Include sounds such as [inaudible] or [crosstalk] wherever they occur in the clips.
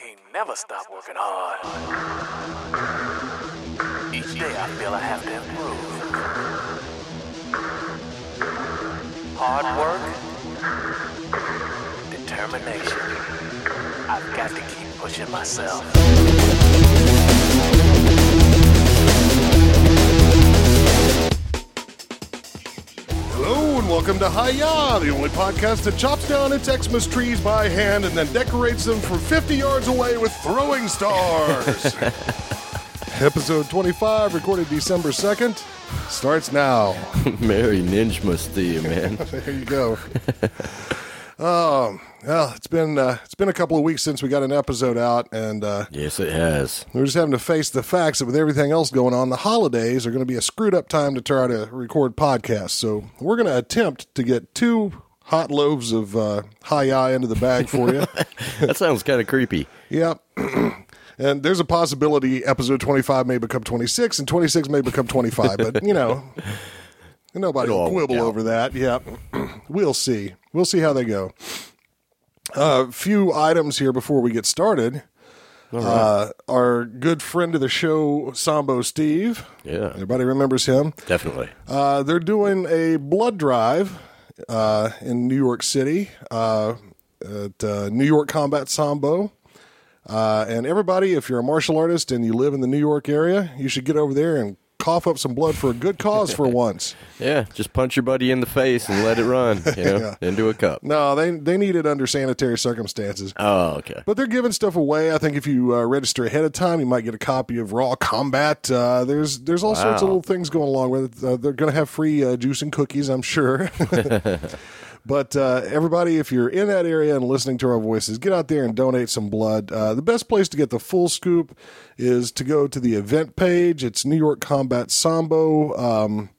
king never stop working hard. Each day I feel I have to improve. Hard work, determination. I've got to keep pushing myself. Hello and welcome to Hiya, the only podcast that chops down its Xmas trees by hand and then decorates them from 50 yards away with throwing stars. [laughs] Episode 25, recorded December 2nd, starts now. Merry Ninjamas to you, man. [laughs] There you go. [laughs] Um, well, it's been uh, it's been a couple of weeks since we got an episode out, and uh, yes, it has. we're just having to face the facts that with everything else going on, the holidays are going to be a screwed up time to try to record podcasts. So we're going to attempt to get two hot loaves of uh, Hiya into the bag for you. [laughs] That sounds kind of creepy. yep. [clears throat] and there's a possibility episode 25 may become 26 and 26 may become 25, but you know, [laughs] nobody will quibble over that. Yep. [clears throat] we'll see. We'll see how they go. A few items here before we get started. Uh, our good friend of the show, Sambo Steve. Yeah, Everybody remembers him. definitely. Uh, they're doing a blood drive uh, in New York City uh, at uh, New York Combat Sambo. Uh, and everybody, if you're a martial artist and you live in the New York area, you should get over there and cough up some blood for a good cause for [laughs] once. Yeah, just punch your buddy in the face and let it run, you know, [laughs] Yeah. into a cup. No, they they need it under sanitary circumstances. Oh, okay. But they're giving stuff away. I think if you uh, register ahead of time, you might get a copy of Raw Combat. Uh, there's there's all sorts of little things going along with it. Uh, they're going to have free uh, juice and cookies, I'm sure. [laughs] but uh, everybody, if you're in that area and listening to our voices, get out there and donate some blood. Uh, the best place to get the full scoop is to go to the event page. It's New York Combat Sambo. Um,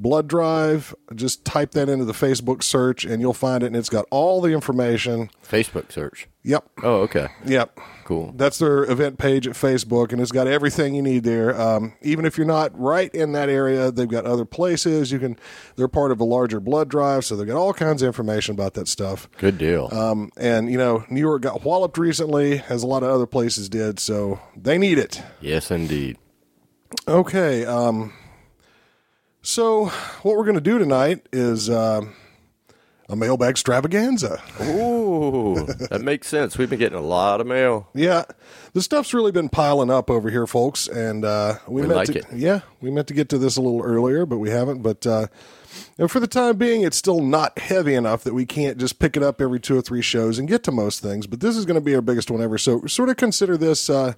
Blood Drive, just type that into the Facebook search and you'll find it, and it's got all the information. Facebook search. Yep, Oh, okay. yep. Cool. That's their event page at Facebook, and it's got everything you need there. Um, even if you're not right in that area, they've got other places. You can. They're part of a larger blood drive, so they've got all kinds of information about that stuff. Good deal. Um, and you know, New York got walloped recently, as a lot of other places did, so they need it. yes, indeed. Okay. Um, so what we're going to do tonight is um a mailbag extravaganza. Ooh, [laughs] that makes sense. We've been getting a lot of mail. Yeah, the stuff's really been piling up over here, folks, and uh, we, We meant like to. it. Yeah, we meant to get to this a little earlier, but we haven't. But uh, and for the time being, it's still not heavy enough that we can't just pick it up every two or three shows and get to most things. But this is going to be our biggest one ever, so sort of consider this. Uh,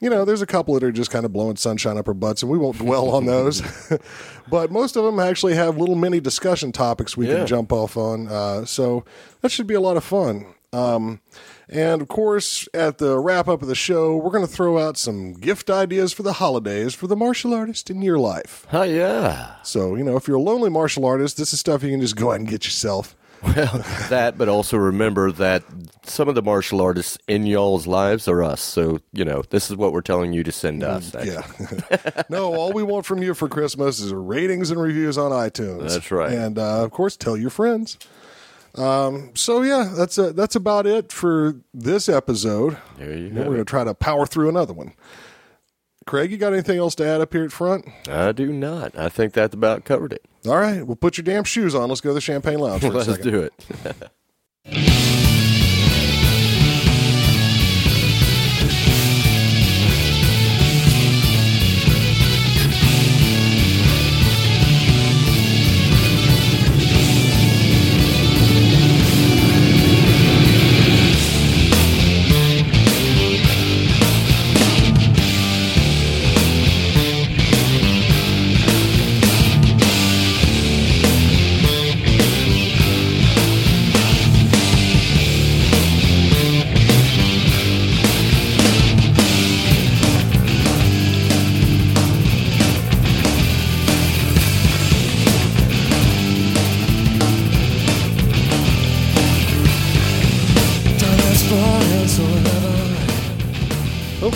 you know, there's a couple that are just kind of blowing sunshine up our butts, and we won't dwell on those. [laughs] [laughs] but most of them actually have little mini discussion topics we Yeah. can jump off on. Uh, so that should be a lot of fun. Um, and of course, at the wrap up of the show, we're going to throw out some gift ideas for the holidays for the martial artist in your life. Oh, yeah. So, you know, if you're a lonely martial artist, this is stuff you can just go out and get yourself. [laughs] Well, that, but also remember that some of the martial artists in y'all's lives are us. So, you know, this is what we're telling you to send us. Yeah. [laughs] no, all we want from you for Christmas is ratings and reviews on iTunes. That's right. And uh, of course, tell your friends. Um, so yeah, that's uh that's about it for this episode. There you go. We're going to try to power through another one. Craig, you got anything else to add up here at front? I do not. I think that's about covered it. All right, well, put your damn shoes on. Let's go to the Champagne Lounge for [laughs] Let's do it. [laughs]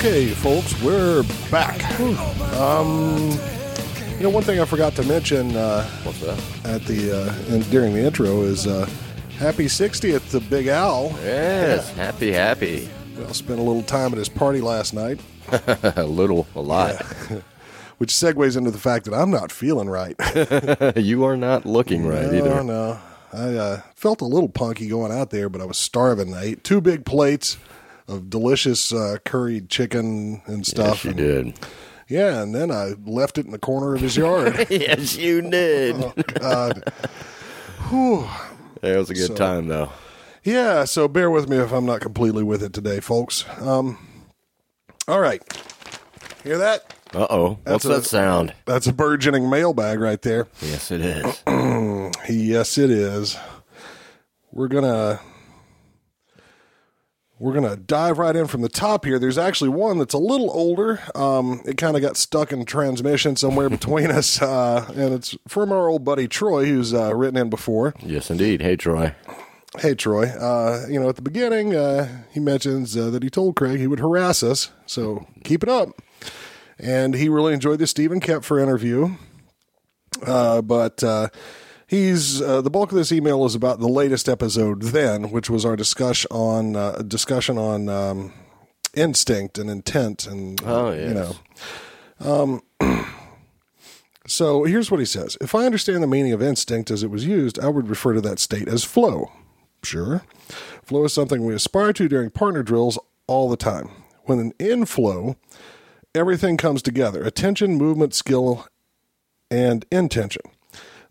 Okay, folks, we're back. Um, you know, one thing I forgot to mention uh, What's that? at the uh, in, during the intro is uh, happy 60th to Big Al. Yes, happy, happy. Well, spent a little time at his party last night, [laughs] a little, a lot. [laughs] which segues into the fact that I'm not feeling right. [laughs] you are not looking right either. no, either. no. I uh, felt a little punky going out there, but I was starving. I ate two big plates of delicious uh, curried chicken and stuff. Yes, you and- did. Yeah, and then I left it in the corner of his yard. [laughs] yes, you did. God. Whew. It was a good So- time, though. Yeah, so bear with me if I'm not completely with it today, folks. Um, all right. Hear that? Uh oh. What's a- that sound? That's a burgeoning mailbag right there. Yes, it is. [clears throat] Yes, it is. We're gonna we're gonna dive right in from the top here. There's actually one that's a little older. Um, it kind of got stuck in transmission somewhere between [laughs] us, uh, and it's from our old buddy Troy, who's uh, written in before. yes, indeed. Hey, Troy. Hey, Troy. Uh, you know, at the beginning, uh, he mentions uh, that he told Craig he would harass us, so keep it up. And he really enjoyed the Stephen Kepfer interview. Uh, but uh, he's uh, the bulk of this email is about the latest episode, then, which was our discussion on uh, discussion on um, instinct and intent, and Oh, you know. Um, [clears throat] so here's what he says: If I understand the meaning of instinct as it was used, I would refer to that state as flow. Sure. Flow is something we aspire to during partner drills all the time. When an in flow, everything comes together attention, movement, skill, and intention.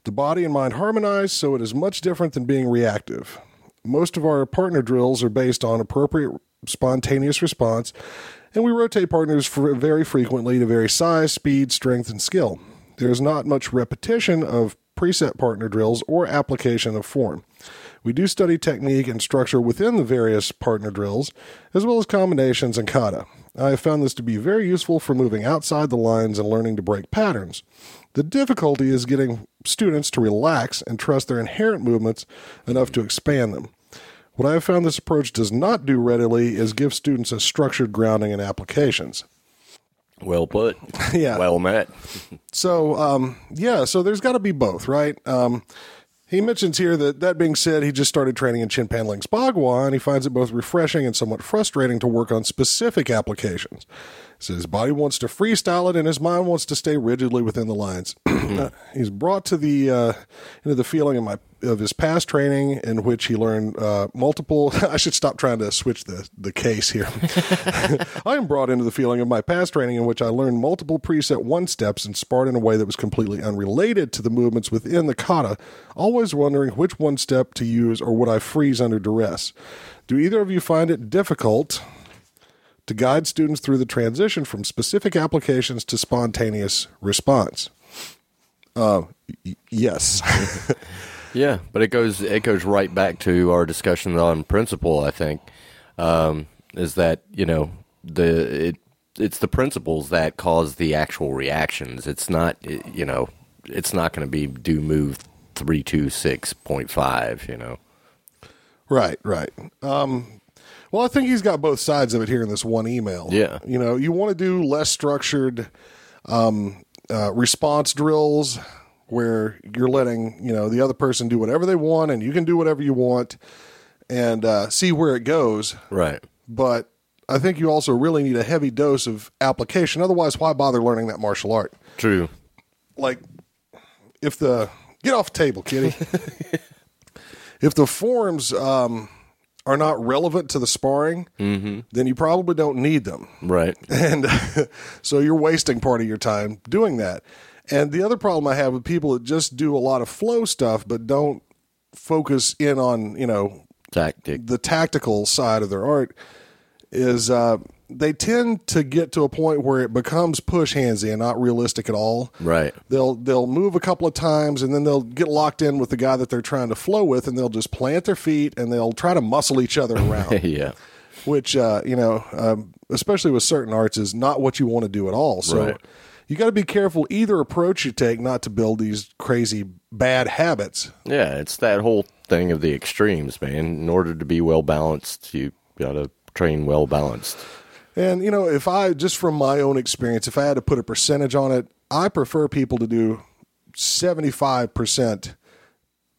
The body and mind harmonize, so it is much different than being reactive. Most of our partner drills are based on appropriate spontaneous response, and we rotate partners very frequently to vary size, speed, strength, and skill. There is not much repetition of preset partner drills or application of form. We do study technique and structure within the various partner drills, as well as combinations and kata. I have found this to be very useful for moving outside the lines and learning to break patterns. The difficulty is getting students to relax and trust their inherent movements enough to expand them. What I have found this approach does not do readily is give students a structured grounding in applications. Well put. [laughs] Yeah. Well met. So, um, yeah, so there's got to be both, right? Um, he mentions here that that being said, he just started training in Chen Pan Ling's Bagua, and he finds it both refreshing and somewhat frustrating to work on specific applications. So his body wants to freestyle it, and his mind wants to stay rigidly within the lines. [clears throat] Uh, He's brought to the uh, into the feeling of my of his past training, in which he learned uh, multiple. [laughs] I should stop trying to switch the the case here. [laughs] [laughs] I am brought into the feeling of my past training in which I learned multiple preset one steps and sparred in a way that was completely unrelated to the movements within the kata, always wondering which one step to use or would I freeze under duress. Do either of you find it difficult to guide students through the transition from specific applications to spontaneous response? Uh, y- yes. [laughs] Yeah, but it goes it goes right back to our discussion on principle. I think um, is that you know the it it's the principles that cause the actual reactions. It's not you know it's not going to be do move three two six point five. You know. Right, right. Um, well, I think he's got both sides of it here in this one email. Yeah. You know, you want to do less structured um, uh, response drills where you're letting, you know, the other person do whatever they want and you can do whatever you want and uh, see where it goes. Right. But I think you also really need a heavy dose of application. Otherwise, why bother learning that martial art? True. like if the get off the table, kitty. [laughs] if the forms um, are not relevant to the sparring, then you probably don't need them, Right. [laughs] and [laughs] so you're wasting part of your time doing that. And the other problem I have with people that just do a lot of flow stuff but don't focus in on you know Tactic. the tactical side of their art is uh, they tend to get to a point where it becomes push handsy and not realistic at all. Right. They'll they'll move a couple of times and then they'll get locked in with the guy that they're trying to flow with and they'll just plant their feet and they'll try to muscle each other around, [laughs] yeah. which uh, you know, um, especially with certain arts, is not what you want to do at all. So. Right. You got to be careful either approach you take not to build these crazy bad habits. Yeah. It's that whole thing of the extremes, man. In order to be well balanced, you got to train well balanced. And you know, if I just from my own experience, if I had to put a percentage on it, I prefer people to do seventy five percent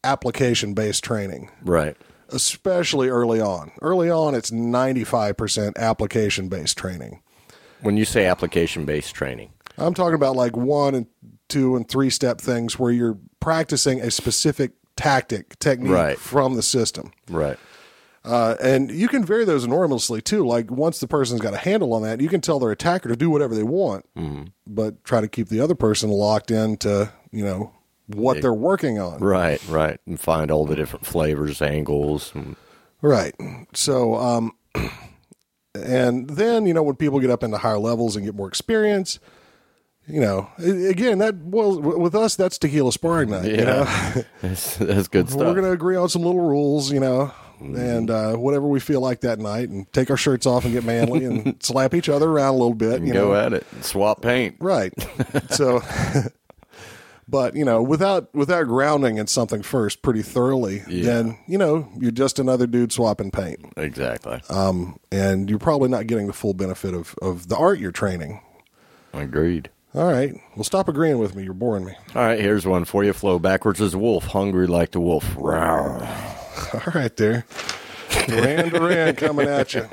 application based training. Right. especially early on. Early on, it's 95% application based training. When you say application based training, I'm talking about like one and two and three step things where you're practicing a specific tactic, technique Right. from the system. right? Uh, and you can vary those enormously too. Like once the person's got a handle on that, you can tell their attacker to do whatever they want, Mm-hmm. but try to keep the other person locked into, you know, what they're working on. Right, right, and find all the different flavors, angles. And, Right. So, um, [clears throat] and then, you know, when people get up into higher levels and get more experience, you know, again, that, well, with us, that's tequila sparring night. You know? [laughs] that's, that's good stuff. We're going to agree on some little rules, you know, and uh, whatever we feel like that night and take our shirts off and get manly and [laughs] slap each other around a little bit. You Go know? at it. Swap paint. Right. [laughs] so, [laughs] but you know, without without grounding in something first pretty thoroughly, Yeah. then you know you're just another dude swapping paint, Exactly. um, and you're probably not getting the full benefit of of the art you're training. Agreed. All right, well, stop agreeing with me. You're boring me. All right, here's one for you. Flow backwards as a wolf, hungry like the wolf. Rawr. [laughs] All right, there, Duran Duran coming at you.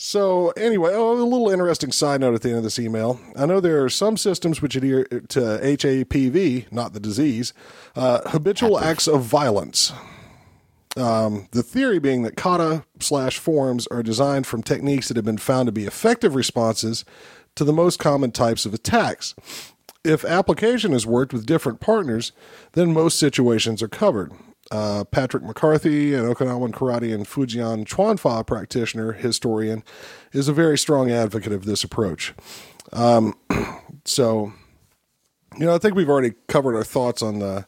So anyway, oh, a little interesting side note at the end of this email. I know there are some systems which adhere to HAPV, not the disease, uh, habitual acts of violence. Um, the theory being that kata slash forms are designed from techniques that have been found to be effective responses to the most common types of attacks. If application is worked with different partners, then most situations are covered. Uh, Patrick McCarthy, an Okinawan karate and Fujian Chuanfa practitioner historian, is a very strong advocate of this approach. Um, [clears throat] so, you know, I think we've already covered our thoughts on the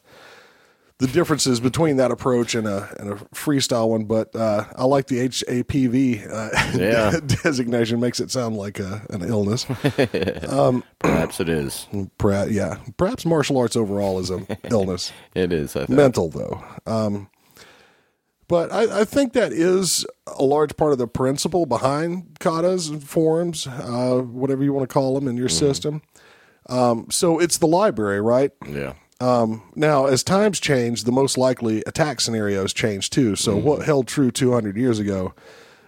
the differences between that approach and a and a freestyle one, but uh, I like the HAPV uh, [laughs] Yeah. designation. Makes it sound like a, an illness. [laughs] Perhaps it is. Perhaps, yeah, perhaps martial arts overall is an [laughs] illness. It is. I. Mental though. Um, but I, I think that is a large part of the principle behind katas and forms, uh, whatever you want to call them in your system. Um, so it's the library, right? Yeah. Um, now, as times change, the most likely attack scenarios change too. So, what held true 200 years ago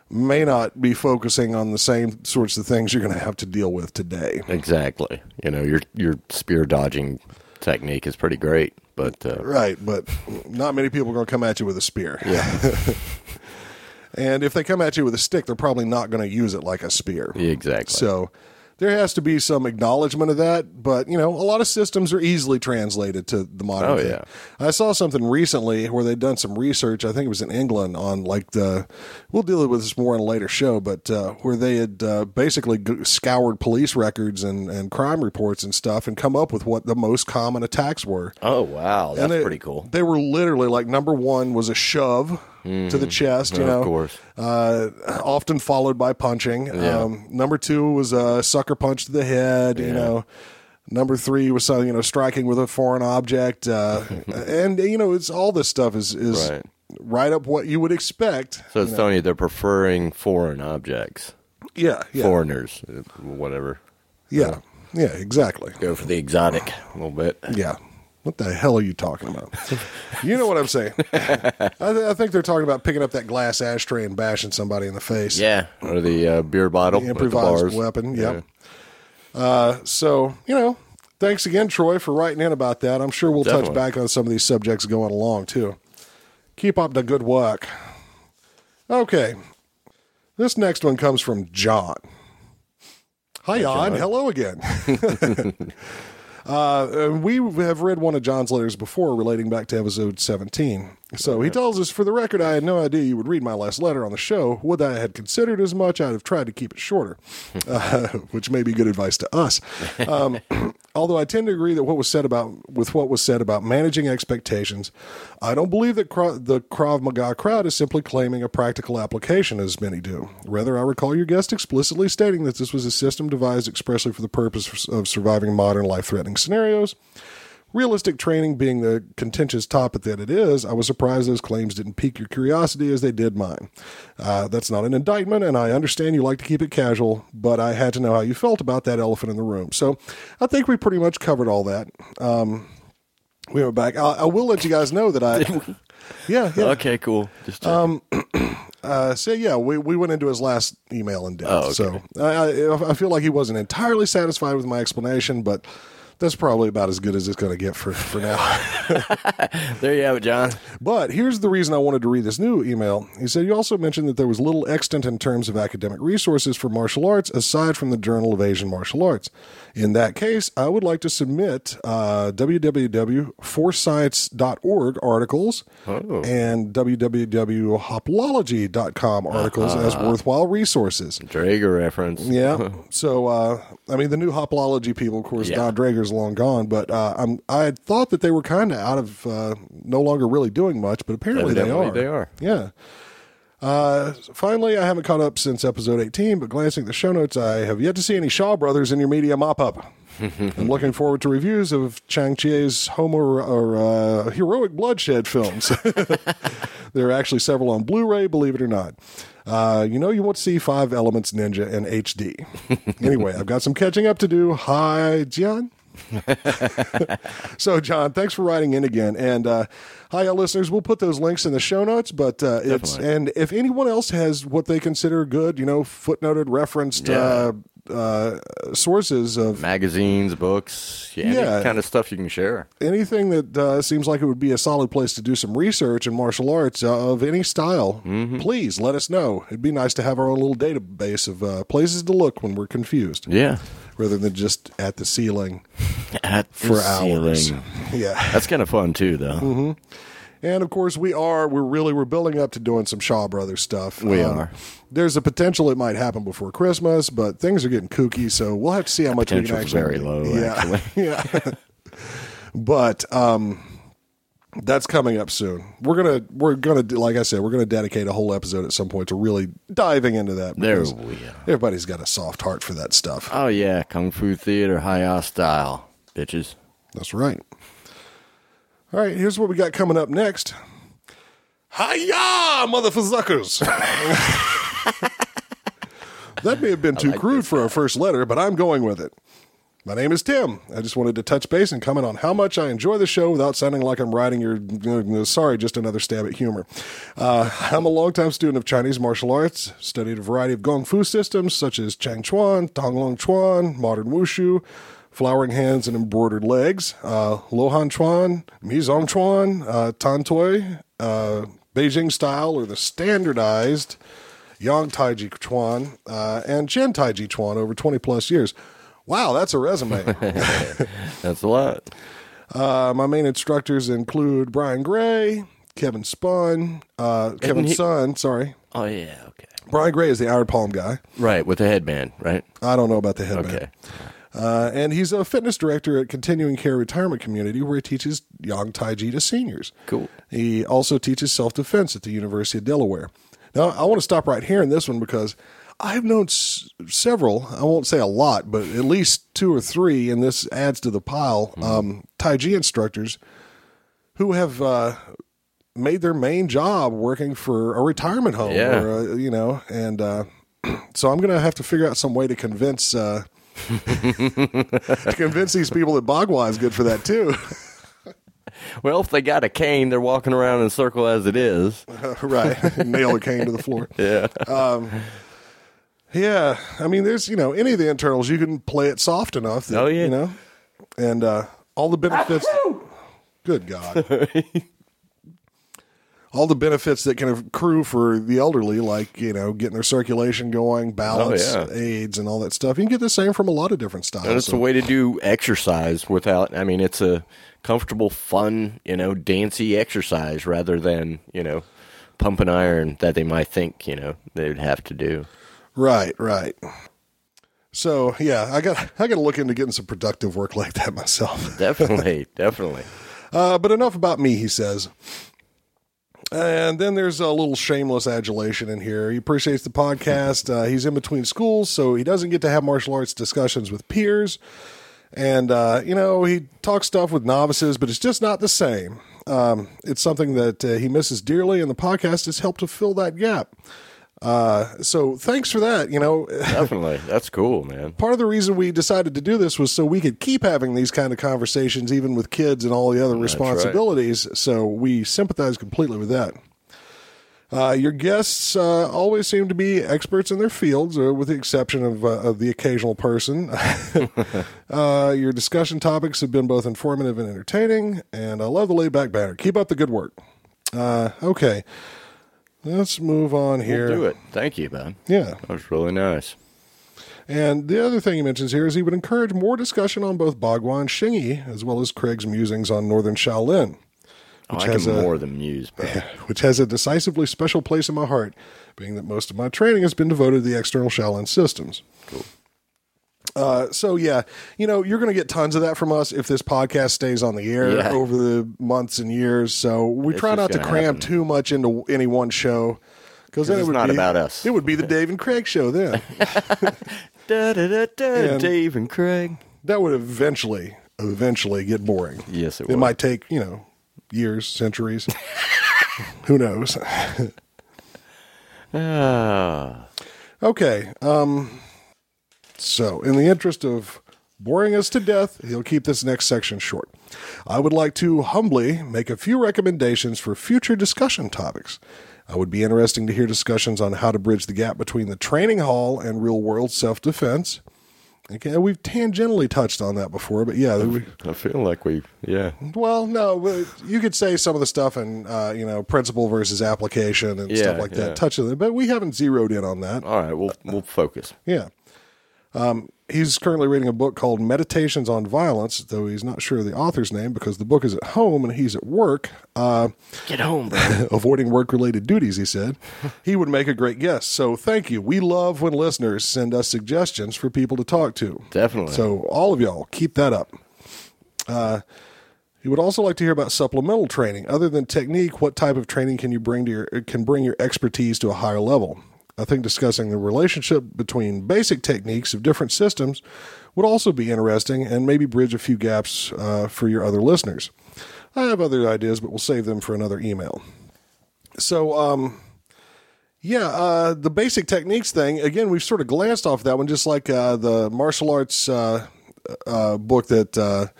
may not be focusing on the same sorts of things you're going to have to deal with today. Exactly. You know, your your spear dodging technique is pretty great, but uh, Right, but not many people are going to come at you with a spear. yeah, [laughs] And if they come at you with a stick, they're probably not going to use it like a spear. exactly. So there has to be some acknowledgement of that. But, you know, a lot of systems are easily translated to the modern Oh, thing. yeah. I saw something recently where they'd done some research. I think it was in England on like the, we'll deal with this more in a later show, but uh, where they had uh, basically scoured police records and, and crime reports and stuff and come up with what the most common attacks were. oh wow, that's they- pretty cool. They were literally like number one was a shove to the chest, you know. Of course. uh, often followed by punching. Yeah. Um, number two was a sucker punch to the head, you know. Number three was something, you know, striking with a foreign object, uh, [laughs] and you know, it's all this stuff is is Right. right, up what you would expect. So it's telling you they're preferring foreign objects, Yeah, yeah, foreigners, uh, whatever. yeah, yeah, exactly. Go for the exotic a little bit. Yeah. What the hell are you talking about? you know what I'm saying. [laughs] I, th- I think they're talking about picking up that glass ashtray and bashing somebody in the face. Yeah, or the uh, beer bottle, The at the improvised bars. weapon. Yep. Uh, so, you know, thanks again, Troy, for writing in about that. I'm sure we'll touch back on some of these subjects going along, too. Keep up the good work. Okay. This next one comes from John. Hi, John. John. Hello again. [laughs] [laughs] Uh, we have read one of John's letters before relating back to episode 17. So he tells us, For the record, I had no idea you would read my last letter on the show. Would that I had considered as much, I'd have tried to keep it shorter, [laughs] uh, which may be good advice to us. Um, [clears throat] although I tend to agree that what was said about with what was said about managing expectations, I don't believe that the Krav Maga crowd is simply claiming a practical application, as many do. Rather, I recall your guest explicitly stating that this was a system devised expressly for the purpose of surviving modern life-threatening scenarios. Realistic training being the contentious topic that it is, I was surprised those claims didn't pique your curiosity as they did mine. Uh, that's not an indictment, and I understand you like to keep it casual, but I had to know how you felt about that elephant in the room. So I think we pretty much covered all that. Um, We went back. I, I will let you guys know that I. [laughs] Yeah, yeah. Okay, cool. Just Um. [clears throat] Uh, so yeah, we, we went into his last email in depth. Oh, okay. So I, I I feel like he wasn't entirely satisfied with my explanation, but that's probably about as good as it's going to get for for now. [laughs] there you have it, John. But here's the reason I wanted to read this new email. He said, You also mentioned that there was little extant in terms of academic resources for martial arts aside from the Journal of Asian Martial Arts. In that case, I would like to submit uh, www.forscience.org articles Oh. and www.hoplology.com articles as worthwhile resources. Draeger reference. Yeah. [laughs] So, uh, I mean, the new Hoplology people, of course, Yeah. Donn Draeger's long gone, but uh, I'm, I had thought that they were kind of out of, uh, no longer really doing much, but apparently they are. they are. Yeah. Uh, finally, I haven't caught up since episode 18, but glancing at the show notes, I have yet to see any Shaw Brothers in your media mop up. [laughs] I'm looking forward to reviews of Chang Cheh's Homo or uh, heroic bloodshed films. [laughs] there are actually several on Blu-ray, believe it or not. Uh, you know, you want to see Five Elements Ninja in HD. [laughs] anyway, I've got some catching up to do. Hi, John. So, John, thanks for writing in again. And uh, hi, uh, listeners. We'll put those links in the show notes. But uh, it's and if anyone else has what they consider good, you know, footnoted, referenced Yeah. uh, uh, sources of Magazines, books, yeah, Yeah. any kind of stuff you can share. anything that uh, seems like it would be a solid place to do some research in martial arts uh, of any style, Mm-hmm. please let us know. It'd be nice to have our own little database of uh, places to look when we're confused, Yeah. Rather than just at the ceiling [laughs] At the for hours. ceiling. [laughs] Yeah. That's kind of fun too, though. Mm-hmm. And of course, we are. We're really we're building up to doing some Shaw Brothers stuff. Um, We are. There's a potential it might happen before Christmas, but things are getting kooky, so we'll have to see how much we can actually. very low, [laughs] Yeah, actually. yeah. but um, that's coming up soon. We're gonna we're gonna like I said, we're gonna dedicate a whole episode at some point to really diving into that. There because we go. Everybody's got a soft heart for that stuff. Oh yeah, kung fu theater, high style, bitches. That's right. All right, here's what we got coming up next. Hiya, motherfuckers! [laughs] that may have been too crude for our first letter, but I'm going with it. My name is Tim. I just wanted to touch base and comment on how much I enjoy the show without sounding like I'm writing your. sorry, just another stab at humor. Uh, I'm a longtime student of Chinese martial arts, studied a variety of Gong Fu systems such as Chang Chuan, Chuan, Modern Wushu, Flowering Hands and Embroidered Legs, uh, Lohan Chuan, Mi Zong Chuan, uh, Tan Tui, uh, Beijing style or the standardized Yang Taiji Chuan, uh, and Chen Taiji Chuan over 20 plus years. Wow, that's a resume. [laughs] That's a lot. uh, my main instructors include Brian Gray, Kevin Spun, uh, Kevin he- Sun, sorry. Oh yeah, okay. Brian Gray is the Iron Palm guy. Right with the headband, right? I don't know about the headband. Okay. Uh, and he's a fitness director at Continuing Care Retirement Community where he teaches Yang Taiji to seniors. Cool. He also teaches self defense at the University of Delaware. Now, I want to stop right here in this one because I've known several, I won't say a lot, but at least two or three, and this adds to the pile, um, Taiji instructors who have uh, made their main job working for a retirement home. Yeah. Or, uh, you know, and uh, [clears throat] so I'm going to have to figure out some way to convince. Uh, to convince these people that Bagua is good for that too. [laughs] Well, if they got a cane, they're walking around in a circle as it is. [laughs] right. Nail a cane to the floor. [laughs] Yeah. Yeah. I mean, there's, you know, any of the internals, you can play it soft enough that, Oh, yeah. you know, and uh, all the benefits. Good God. [laughs] all the benefits that can accrue for the elderly, like, you know, getting their circulation going, balance, Oh, yeah. aids, and all that stuff. You can get the same from a lot of different styles. And it's so- a way to do exercise without. I mean, it's a comfortable, fun, you know, dancey exercise rather than you know, pump and iron that they might think you know they would have to do. Right, right. So yeah, I got I got to look into getting some productive work like that myself. [laughs] Definitely, definitely. Uh, but enough about me, he says. And then there's a little shameless adulation in here. He appreciates the podcast. Uh, he's in between schools, so he doesn't get to have martial arts discussions with peers. And, uh, you know, he talks stuff with novices, but it's just not the same. Um, it's something that uh, he misses dearly, and the podcast has helped to fill that gap. Uh, so thanks for that. You know, Definitely. [laughs] That's cool, man. part of the reason we decided to do this was so we could keep having these kind of conversations, even with kids and all the other right. responsibilities. So we sympathize completely with that. Uh, your guests uh, always seem to be experts in their fields, uh, with the exception of, uh, of the occasional person. [laughs] uh, your discussion topics have been both informative and entertaining, and I love the laid back banner. Keep up the good work. Uh, okay, let's move on here. We'll do it. Thank you, man. Yeah. That was really nice. And the other thing he mentions here is he would encourage more discussion on both Bagua and Xingyi, as well as Craig's musings on Northern Shaolin, Oh, Which I has can a- more than muse, bro. [laughs] which has a decisively special place in my heart, being that most of my training has been devoted to the external Shaolin systems. Cool. Uh, so yeah, you know you're going to get tons of that from us if this podcast stays on the air Yeah. over the months and years. So we It's try not to cram happen. too much into any one show because then it it's would not be, about us. It would be the Dave and Craig show then. Da, da, da, da, And- Dave and Craig. that would eventually eventually get boring. Yes, it It might take, you know, years, centuries. [laughs] Who knows? Ah, okay. Um so, in the interest of boring us to death, he'll keep this next section short. I would like to humbly make a few recommendations for future discussion topics. I would be interesting to hear discussions on how to bridge the gap between the training hall and real world self defense. Okay, we've tangentially touched on that before, but yeah, we, I feel like we, yeah. Well, no, you could say some of the stuff and uh, you know principle versus application and stuff like yeah. that. Touch on it, but we haven't zeroed in on that. All right, we'll we'll focus. Yeah. Um, he's currently reading a book called Meditations on Violence, though he's not sure of the author's name because the book is at home and he's at work. Uh, Get home, bro. [laughs] avoiding work related duties, he said. [laughs] he would make a great guest. So thank you. We love when listeners send us suggestions for people to talk to. Definitely. So all of y'all, keep that up. Uh, he would also like to hear about supplemental training. Other than technique, what type of training can you bring to your can bring your expertise to a higher level? I think discussing the relationship between basic techniques of different systems would also be interesting and maybe bridge a few gaps uh, for your other listeners. I have other ideas, but we'll save them for another email. So, um, yeah, uh, the basic techniques thing, again, we've sort of glanced off that one, just like uh, the martial arts uh, uh, book that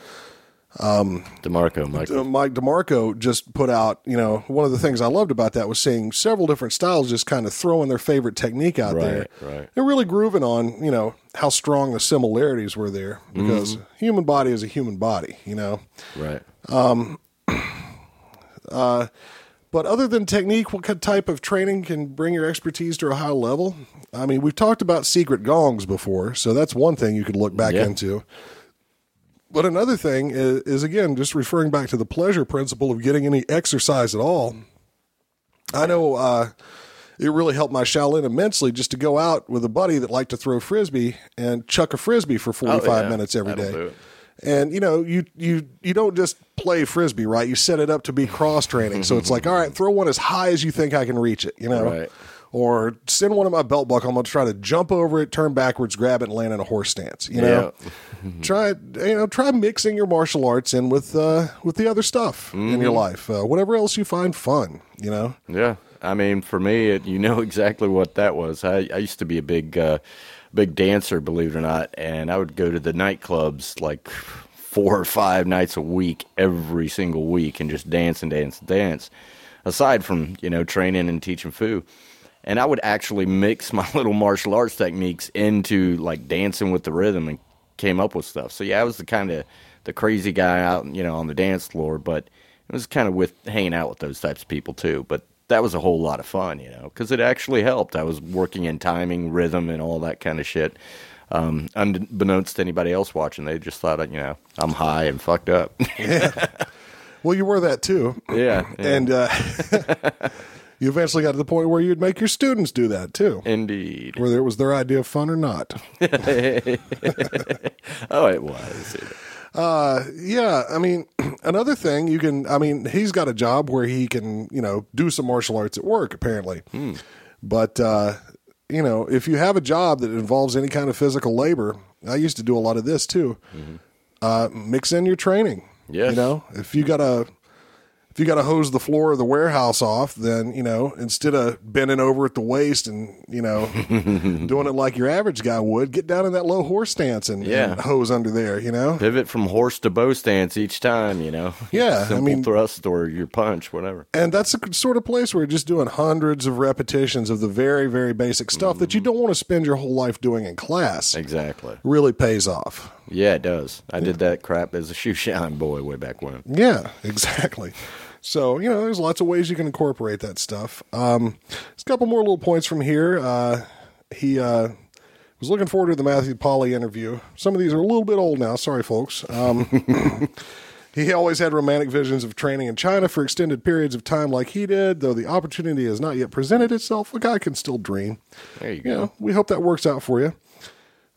uh, DeMarco, Mike. uh, Mike DeMarco just put out. You know, one of the things I loved about that was seeing several different styles just kind of throwing their favorite technique out there. Right, right. And really grooving on, you know, how strong the similarities were there because human body is a human body, you know. Right. Um, [clears throat] uh, But other than technique, what kind- type of training can bring your expertise to a high level? I mean, we've talked about secret gongs before, so that's one thing you could look back Yeah. into. But another thing is, is, again, just referring back to the pleasure principle of getting any exercise at all. I know uh, it really helped my Shaolin immensely just to go out with a buddy that liked to throw frisbee and chuck a frisbee for 45 Oh, yeah. minutes every That'll day. And you know, you you you don't just play frisbee, right? You set it up to be cross training. so it's like, all right, throw one as high as you think I can reach it, you know, Right. Or send one of my belt buckle. I'm gonna try to jump over it, turn backwards, grab it, and land in a horse stance. You know, [laughs] try you know try mixing your martial arts in with uh, with the other stuff in your life, uh, whatever else you find fun. You know, Yeah, I mean, for me, it, you know [laughs] exactly what that was. I, I used to be a big, uh, big dancer, believe it or not, and I would go to the nightclubs like four or five nights a week, every single week, and just dance and dance and dance. Aside from you know training and teaching fu, and I would actually mix [laughs] my little martial arts techniques into like dancing with the rhythm and came up with stuff. So yeah, I was the kind of the crazy guy out, you know, on the dance floor, but it was kind of with hanging out with those types of people too. But that was a whole lot of fun, you know, because it actually helped. I was working in timing, rhythm, and all that kind of shit. Um, unbeknownst to anybody else watching, they just thought, you know, I'm high and fucked up. [laughs] well, you were that too, yeah, yeah. and uh, [laughs] you eventually got to the point where you'd make your students do that too. indeed. Whether it was their idea of fun or not. [laughs] Oh, it was. Uh, yeah, I mean, [clears throat] another thing you can, I mean, he's got a job where he can, you know, do some martial arts at work, apparently. But, uh, you know, if you have a job that involves any kind of physical labor, I used to do a lot of this too. Uh, mix in your training. Yes. You know, if you got a, if you got to hose the floor of the warehouse off, then you know instead of bending over at the waist and you know [laughs] doing it like your average guy would, get down in that low horse stance and, Yeah. and hose under there. You know, Pivot from horse to bow stance each time, you know. [laughs] Yeah, I Simple mean- thrust or your punch, whatever. and that's the sort of place where you're just doing hundreds of repetitions of the very very basic stuff that you mm-hmm. don't want to spend your whole life doing in class. Exactly. Really pays off. Yeah, it does. I did that crap as a shoe shine boy way back when. Yeah, [laughs] exactly. So, you know, there's lots of ways you can incorporate that stuff. Um, there's a couple more little points from here. Uh, he uh, was looking forward to the Matthew Polly interview. Some of these are a little bit old now. Sorry, folks. Um, [laughs] he always had romantic visions of training in China for extended periods of time like he did, though the opportunity has not yet presented itself. A guy can still dream. There you You go. know, we hope that works out for you.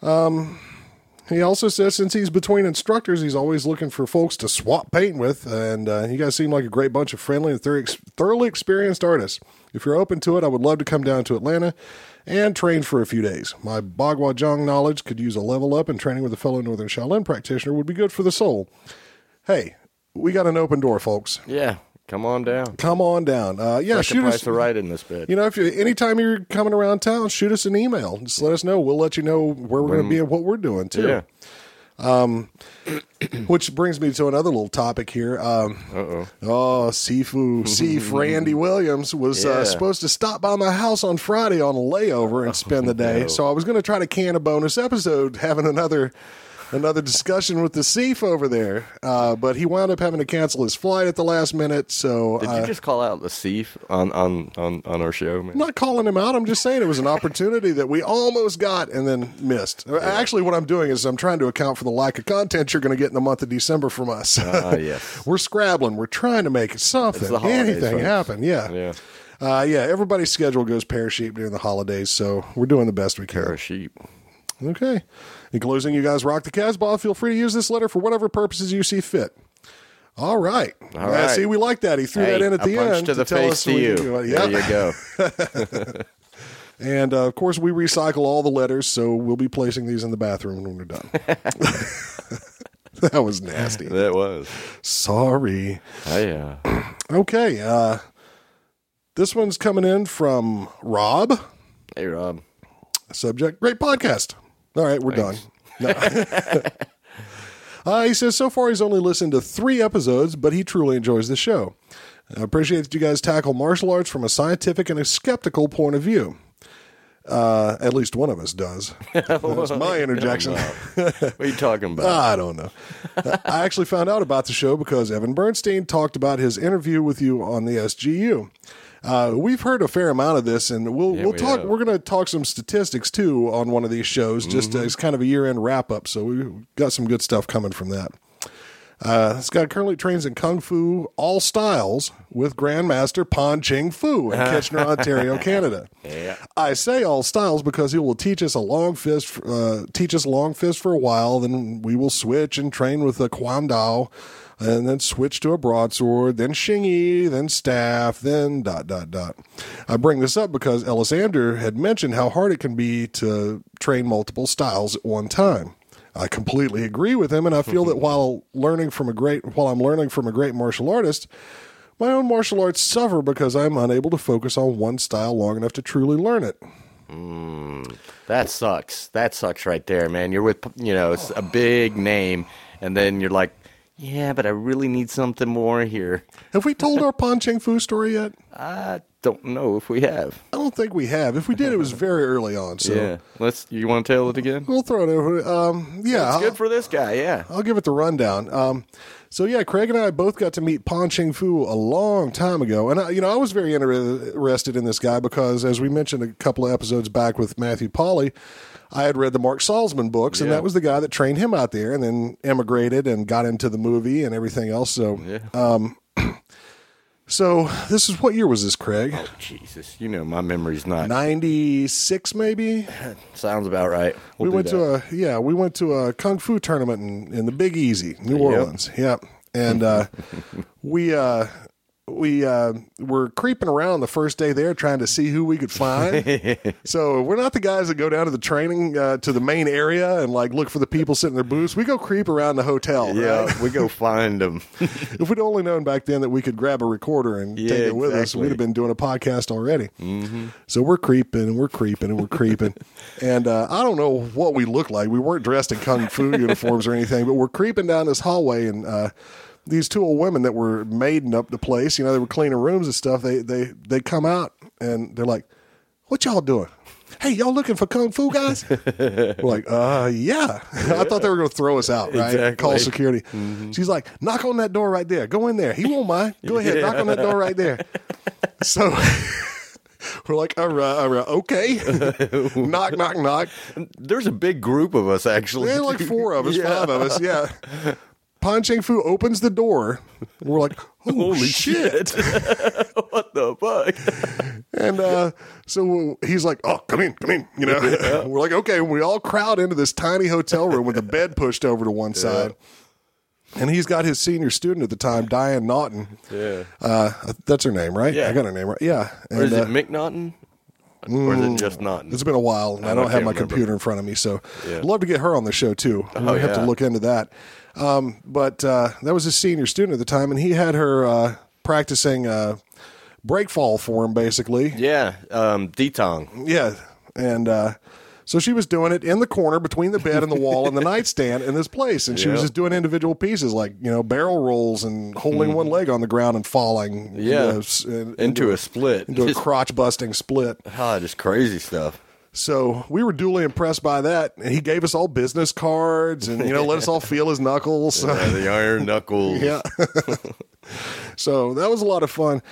Um, he also says since he's between instructors, he's always looking for folks to swap paint with, and uh, you guys seem like a great bunch of friendly and thor- thoroughly experienced artists. If you're open to it, I would love to come down to Atlanta and train for a few days. My Bagua Zhang knowledge could use a level up, and training with a fellow Northern Shaolin practitioner would be good for the soul. Hey, we got an open door, folks. Yeah, come on down. Come on down. Uh, yeah, Second shoot us. to ride in this bit. You know, if you anytime you're coming around town, shoot us an email. Just let us know. We'll let you know where we're going to be and what we're doing too. yeah. Um, [clears throat] Which brings me to another little topic here. Um, Uh-oh. oh, Sifu, Sif [laughs] Randy Williams was uh, supposed to stop by my house on Friday on a layover and spend the [laughs] day. no. So I was going to try to can a bonus episode, having another another discussion with the Sif over there. Uh, but he wound up having to cancel his flight at the last minute. So Did uh, you just call out the thief on, on, on, on our show, man? I'm not calling him out. I'm just saying it was an opportunity that we almost got and then missed. Actually, what I'm doing is I'm trying to account for the lack of content you're going to get in the month of December from us. Ah, [laughs] yes. We're scrabbling. We're trying to make something, It's the holidays, anything folks. happen. Yeah. Yeah. Uh, yeah. Everybody's schedule goes pear shaped during the holidays, so we're doing the best we can. of sheep. Okay. In closing, you guys rock the Casbah. Feel free to use this letter for whatever purposes you see fit. All right. All Yeah, see, we like that. He threw Hey, that in at the end to the tell face us to you. do it. There you go. [laughs] And uh, of course, we recycle all the letters, so we'll be placing these in the bathroom when we're done. [laughs] [laughs] that was nasty. that was. Sorry. Oh, yeah. [clears throat] Okay. Uh, this one's coming in from Rob. Hey, Rob. Subject Great podcast. All right, we're Thanks. done. No. [laughs] uh, he says so far he's only listened to three episodes, but he truly enjoys the show. I appreciate that you guys tackle martial arts from a scientific and a skeptical point of view. Uh, at least one of us does. [laughs] That's my interjection. [laughs] What are you talking about? I don't know. I actually found out about the show because Evan Bernstein talked about his interview with you on the SGU. Uh, we've heard a fair amount of this, and we'll we'll we talk. have. We're going to talk some statistics too on one of these shows, just Mm-hmm. as kind of a year end wrap up. So we've got some good stuff coming from that. Uh, this guy currently trains in Kung Fu all styles with Grandmaster Pan Ching Fu in Kitchener, Ontario, [laughs] Canada. Yeah. I say all styles because he will teach us a long fist, uh, teach us long fist for a while. Then we will switch and train with a Quan Dao, and then switch to a broadsword, then Xingyi, then staff, then dot dot dot. I bring this up because Elisander had mentioned how hard it can be to train multiple styles at one time. I completely agree with him, and I feel that [laughs] while learning from a great, while I'm learning from a great martial artist, my own martial arts suffer because I'm unable to focus on one style long enough to truly learn it. Mm, that sucks. That sucks right there, man. You're with, you know, it's a big name, and then you're like, yeah, but I really need something more here. Have we told our [laughs] Pan Ching Fu story yet? I don't know if we have. I don't think we have. If we did, it was very early on. So Yeah. Let's. You want to tell it again? we'll throw it over. Um, yeah, It's I'll, good for this guy. Yeah. I'll give it the rundown. Um, so yeah, Craig and I both got to meet Pan Ching Fu a long time ago, and I, you know I was very inter- interested in this guy because, as we mentioned a couple of episodes back with Matthew Polly, I had read the Mark Salzman books, and Yeah. that was the guy that trained him out there, and then emigrated and got into the movie and everything else. So, Yeah. [clears throat] so this is what year was this, Craig? Oh, Jesus. You know my memory's not. Ninety six, maybe. [laughs] Sounds about right. we We'll went that. to a yeah we went to a kung fu tournament in, in the big easy new orleans yep and uh, [laughs] we uh, we uh, were creeping around the first day there trying to see who we could find. [laughs] so we're not the guys that go down to the training uh, to the main area and like look for the people sitting in their booths. We go creep around the hotel. Yeah, right? we go find them. [laughs] if we'd only known back then that we could grab a recorder and Yeah, take it with us, we'd have been doing a podcast already. Mm-hmm. So we're creeping and we're creeping and we're creeping. [laughs] and uh, I don't know what we look like. We weren't dressed in kung fu uniforms or anything, but we're creeping down this hallway and. These two old women that were maiding up the place, you know, they were cleaning rooms and stuff. They they they come out and they're like, "What y'all doing? Hey, y'all looking for kung fu guys?" [laughs] we're like, "Uh, yeah." [laughs] I thought they were going to throw us out, right? Exactly. Call security. She's like, "Knock on that door right there. Go in there. He won't mind. Go [laughs] ahead, knock on that door right there." So. We're like, all right, all right, okay. knock, knock, knock. There's a big group of us actually. Are like four of us, Yeah. five of us, yeah. Pan Ching Fu opens the door. We're like, oh, [laughs] Holy shit. [laughs] what the fuck? And uh, so he's like, "Oh, come in, come in." You know, [laughs] we're like, "Okay." We all crowd into this tiny hotel room with the bed pushed over to one side, and he's got his senior student at the time, Diane Naughton. Yeah. Uh, that's her name, right? Yeah. I got her name right. Yeah. Or is it uh, Mick Naughton? Or is it just Naughton? It's been a while, and I I don't have my remember. computer in front of me, so Yeah. I'd love to get her on the show too. we Oh, have to look into that. Um, but uh, that was a senior student at the time, and he had her uh, practicing uh, break fall for him, basically. Yeah, um, Detong. Yeah, and uh, so she was doing it in the corner between the bed and the wall and the nightstand in this place, and she was just doing individual pieces like you know barrel rolls and holding one leg on the ground and falling. you Yeah. know, s- Into a split. into a crotch busting split. ah, just crazy stuff. So we were duly impressed by that, and he gave us all business cards and you know let us all feel his knuckles. [laughs] Yeah, the iron knuckles. [laughs] yeah. [laughs] so that was a lot of fun,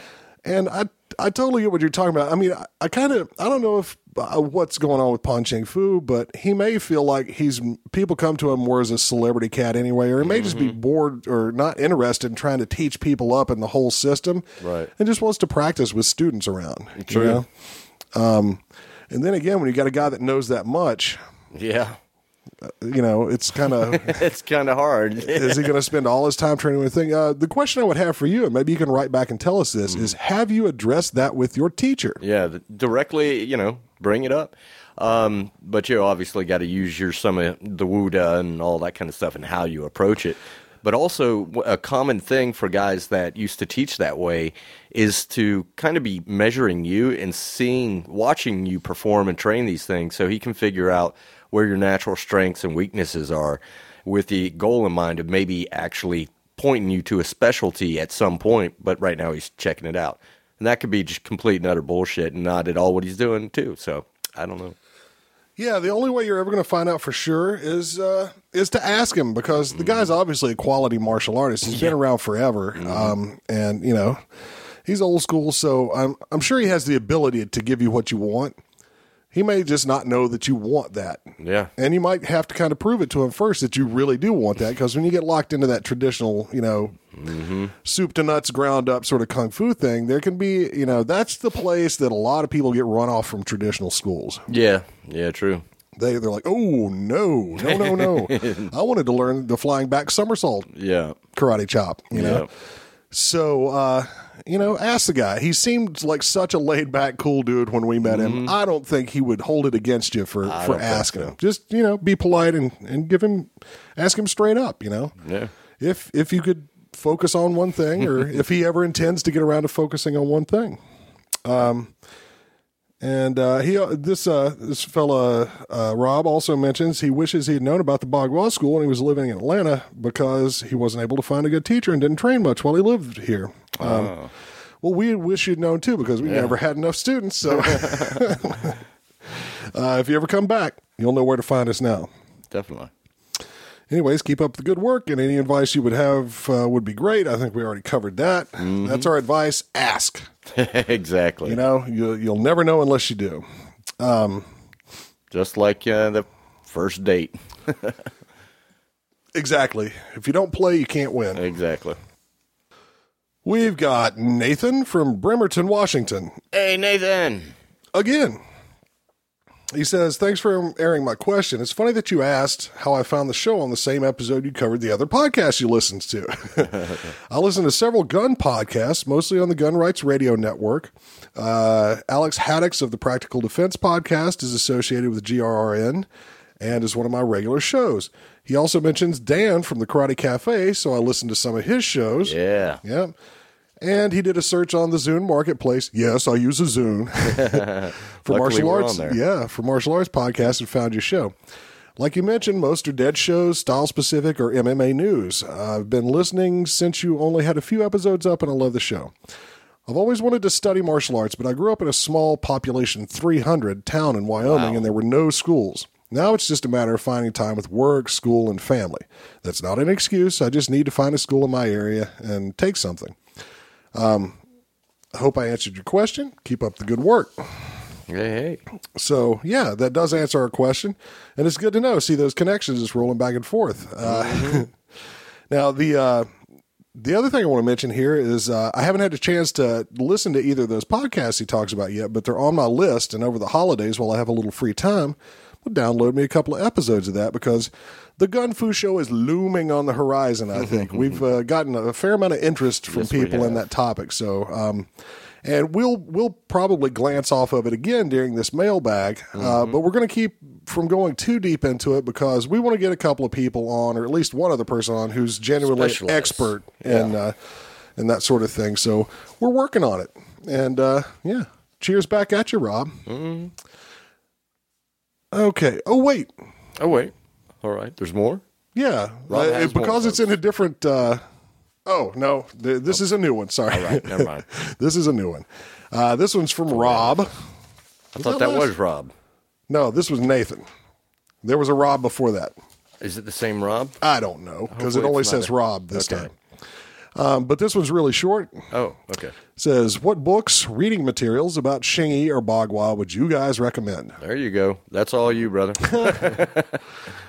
and I I totally get what you're talking about. I mean, I, I kind of I don't know if uh, what's going on with Pan Ching Fu, but he may feel like he's people come to him more as a celebrity cat anyway, or he may just be Mm-hmm. bored or not interested in trying to teach people up in the whole system, Right. And just wants to practice with students around. you True. know? Um, and then again, when you got a guy that knows that much, Yeah. You know, it's kind of [laughs] It's kind of hard. [laughs] is he going to spend all his time training with thing? Uh, the question I would have for you, and maybe you can write back and tell us this, is have you addressed that with your teacher? Yeah, th- directly, you know, bring it up. Um, but you obviously got to use your some of the wude and all that kind of stuff and how you approach it. But also, a common thing for guys that used to teach that way is to kind of be measuring you and seeing, watching you perform and train these things so he can figure out where your natural strengths and weaknesses are with the goal in mind of maybe actually pointing you to a specialty at some point. But right now, he's checking it out. And that could be just complete and utter bullshit and not at all what he's doing, too. So, I don't know. Yeah, the only way you're ever going to find out for sure is uh, is to ask him because the guy's obviously a quality martial artist. He's been around forever, um, and you know he's old school. So I'm I'm sure he has the ability to give you what you want. He may just not know that you want that. Yeah. And you might have to kind of prove it to him first that you really do want that because when you get locked into that traditional, you know, soup to nuts, ground up sort of kung fu thing, there can be, you know, that's the place that a lot of people get run off from traditional schools. Yeah. Yeah, true. They they're like, oh no, no, no, no! [laughs] I wanted to learn the flying back somersault Yeah. karate chop. You know, Yeah. so uh, you know, ask the guy. He seemed like such a laid back, cool dude when we met him. I don't think he would hold it against you for for Mm-hmm. asking so. him. Just you know, be polite and and give him ask him straight up. You know, Yeah. if if you could focus on one thing, or [laughs] if he ever intends to get around to focusing on one thing. Um, and uh, he this uh, this fella uh, Rob also mentions he wishes he had known about the Bagua School when he was living in Atlanta because he wasn't able to find a good teacher and didn't train much while he lived here. Um, Well, we wish you'd known too because we never had enough students. So, [laughs] [laughs] uh, if you ever come back, you'll know where to find us now. Definitely. Anyways, keep up the good work, and any advice you would have uh, would be great. I think we already covered that. That's our advice. Ask. [laughs] exactly. You know, you, you'll never know unless you do. Just like uh, the first date. Exactly. If you don't play, you can't win. Exactly. We've got Nathan from Bremerton, Washington. Hey, Nathan. Again. He says, Thanks for airing my question. It's funny that you asked how I found the show on the same episode you covered the other podcast you listened to. [laughs] I listen to several gun podcasts, mostly on the Gun Rights Radio Network. Uh, Alex Haddox of the Practical Defense podcast is associated with GRRN and is one of my regular shows. He also mentions Dan from the Karate Cafe, so I listened to some of his shows. Yeah. Yeah. And he did a search on the Zune marketplace. Yes, I use a Zune [laughs] for martial arts. Yeah, for martial arts podcast and found your show. Like you mentioned, most are dead shows, style specific, or MMA news. I've been listening since you only had a few episodes up, and I love the show. I've always wanted to study martial arts, but I grew up in a small population 300 town in Wyoming, Wow. and there were no schools. Now it's just a matter of finding time with work, school, and family. That's not an excuse. I just need to find a school in my area and take something. Um, I hope I answered your question. Keep up the good work. Hey, hey. So yeah, that does answer our question, and it's good to know. See those connections just rolling back and forth. Uh, [laughs] now the uh, the other thing I want to mention here is uh, I haven't had a chance to listen to either of those podcasts he talks about yet, but they're on my list. And over the holidays, while I have a little free time, Download me a couple of episodes of that because the Gun Fu Show is looming on the horizon. I think [laughs] we've uh, gotten a fair amount of interest from Yes, people in that topic. So. Um, and we'll we'll probably glance off of it again during this mailbag, uh, Mm-hmm. but we're going to keep from going too deep into it because we want to get a couple of people on, or at least one other person on, who's genuinely expert in uh, in that sort of thing. So we're working on it, and uh, yeah, cheers back at you, Rob. Mm-hmm. Okay. Oh wait, Oh, wait. All right. There's more? yeah, Rob Uh, has more, because it's in a different. Uh, oh no, th- this is a new one. Sorry, All right. Never mind. [laughs] this is a new one. Uh, this one's from Rob. I thought that was Rob. No, this was Nathan. There was a Rob before that. Is it the same Rob? I don't know because it only says a- Rob this Okay. time. Um, but this one's really short. Oh, okay. says, "What books, reading materials about Xingyi or Bagua would you guys recommend?" There you go. That's all you, brother. [laughs]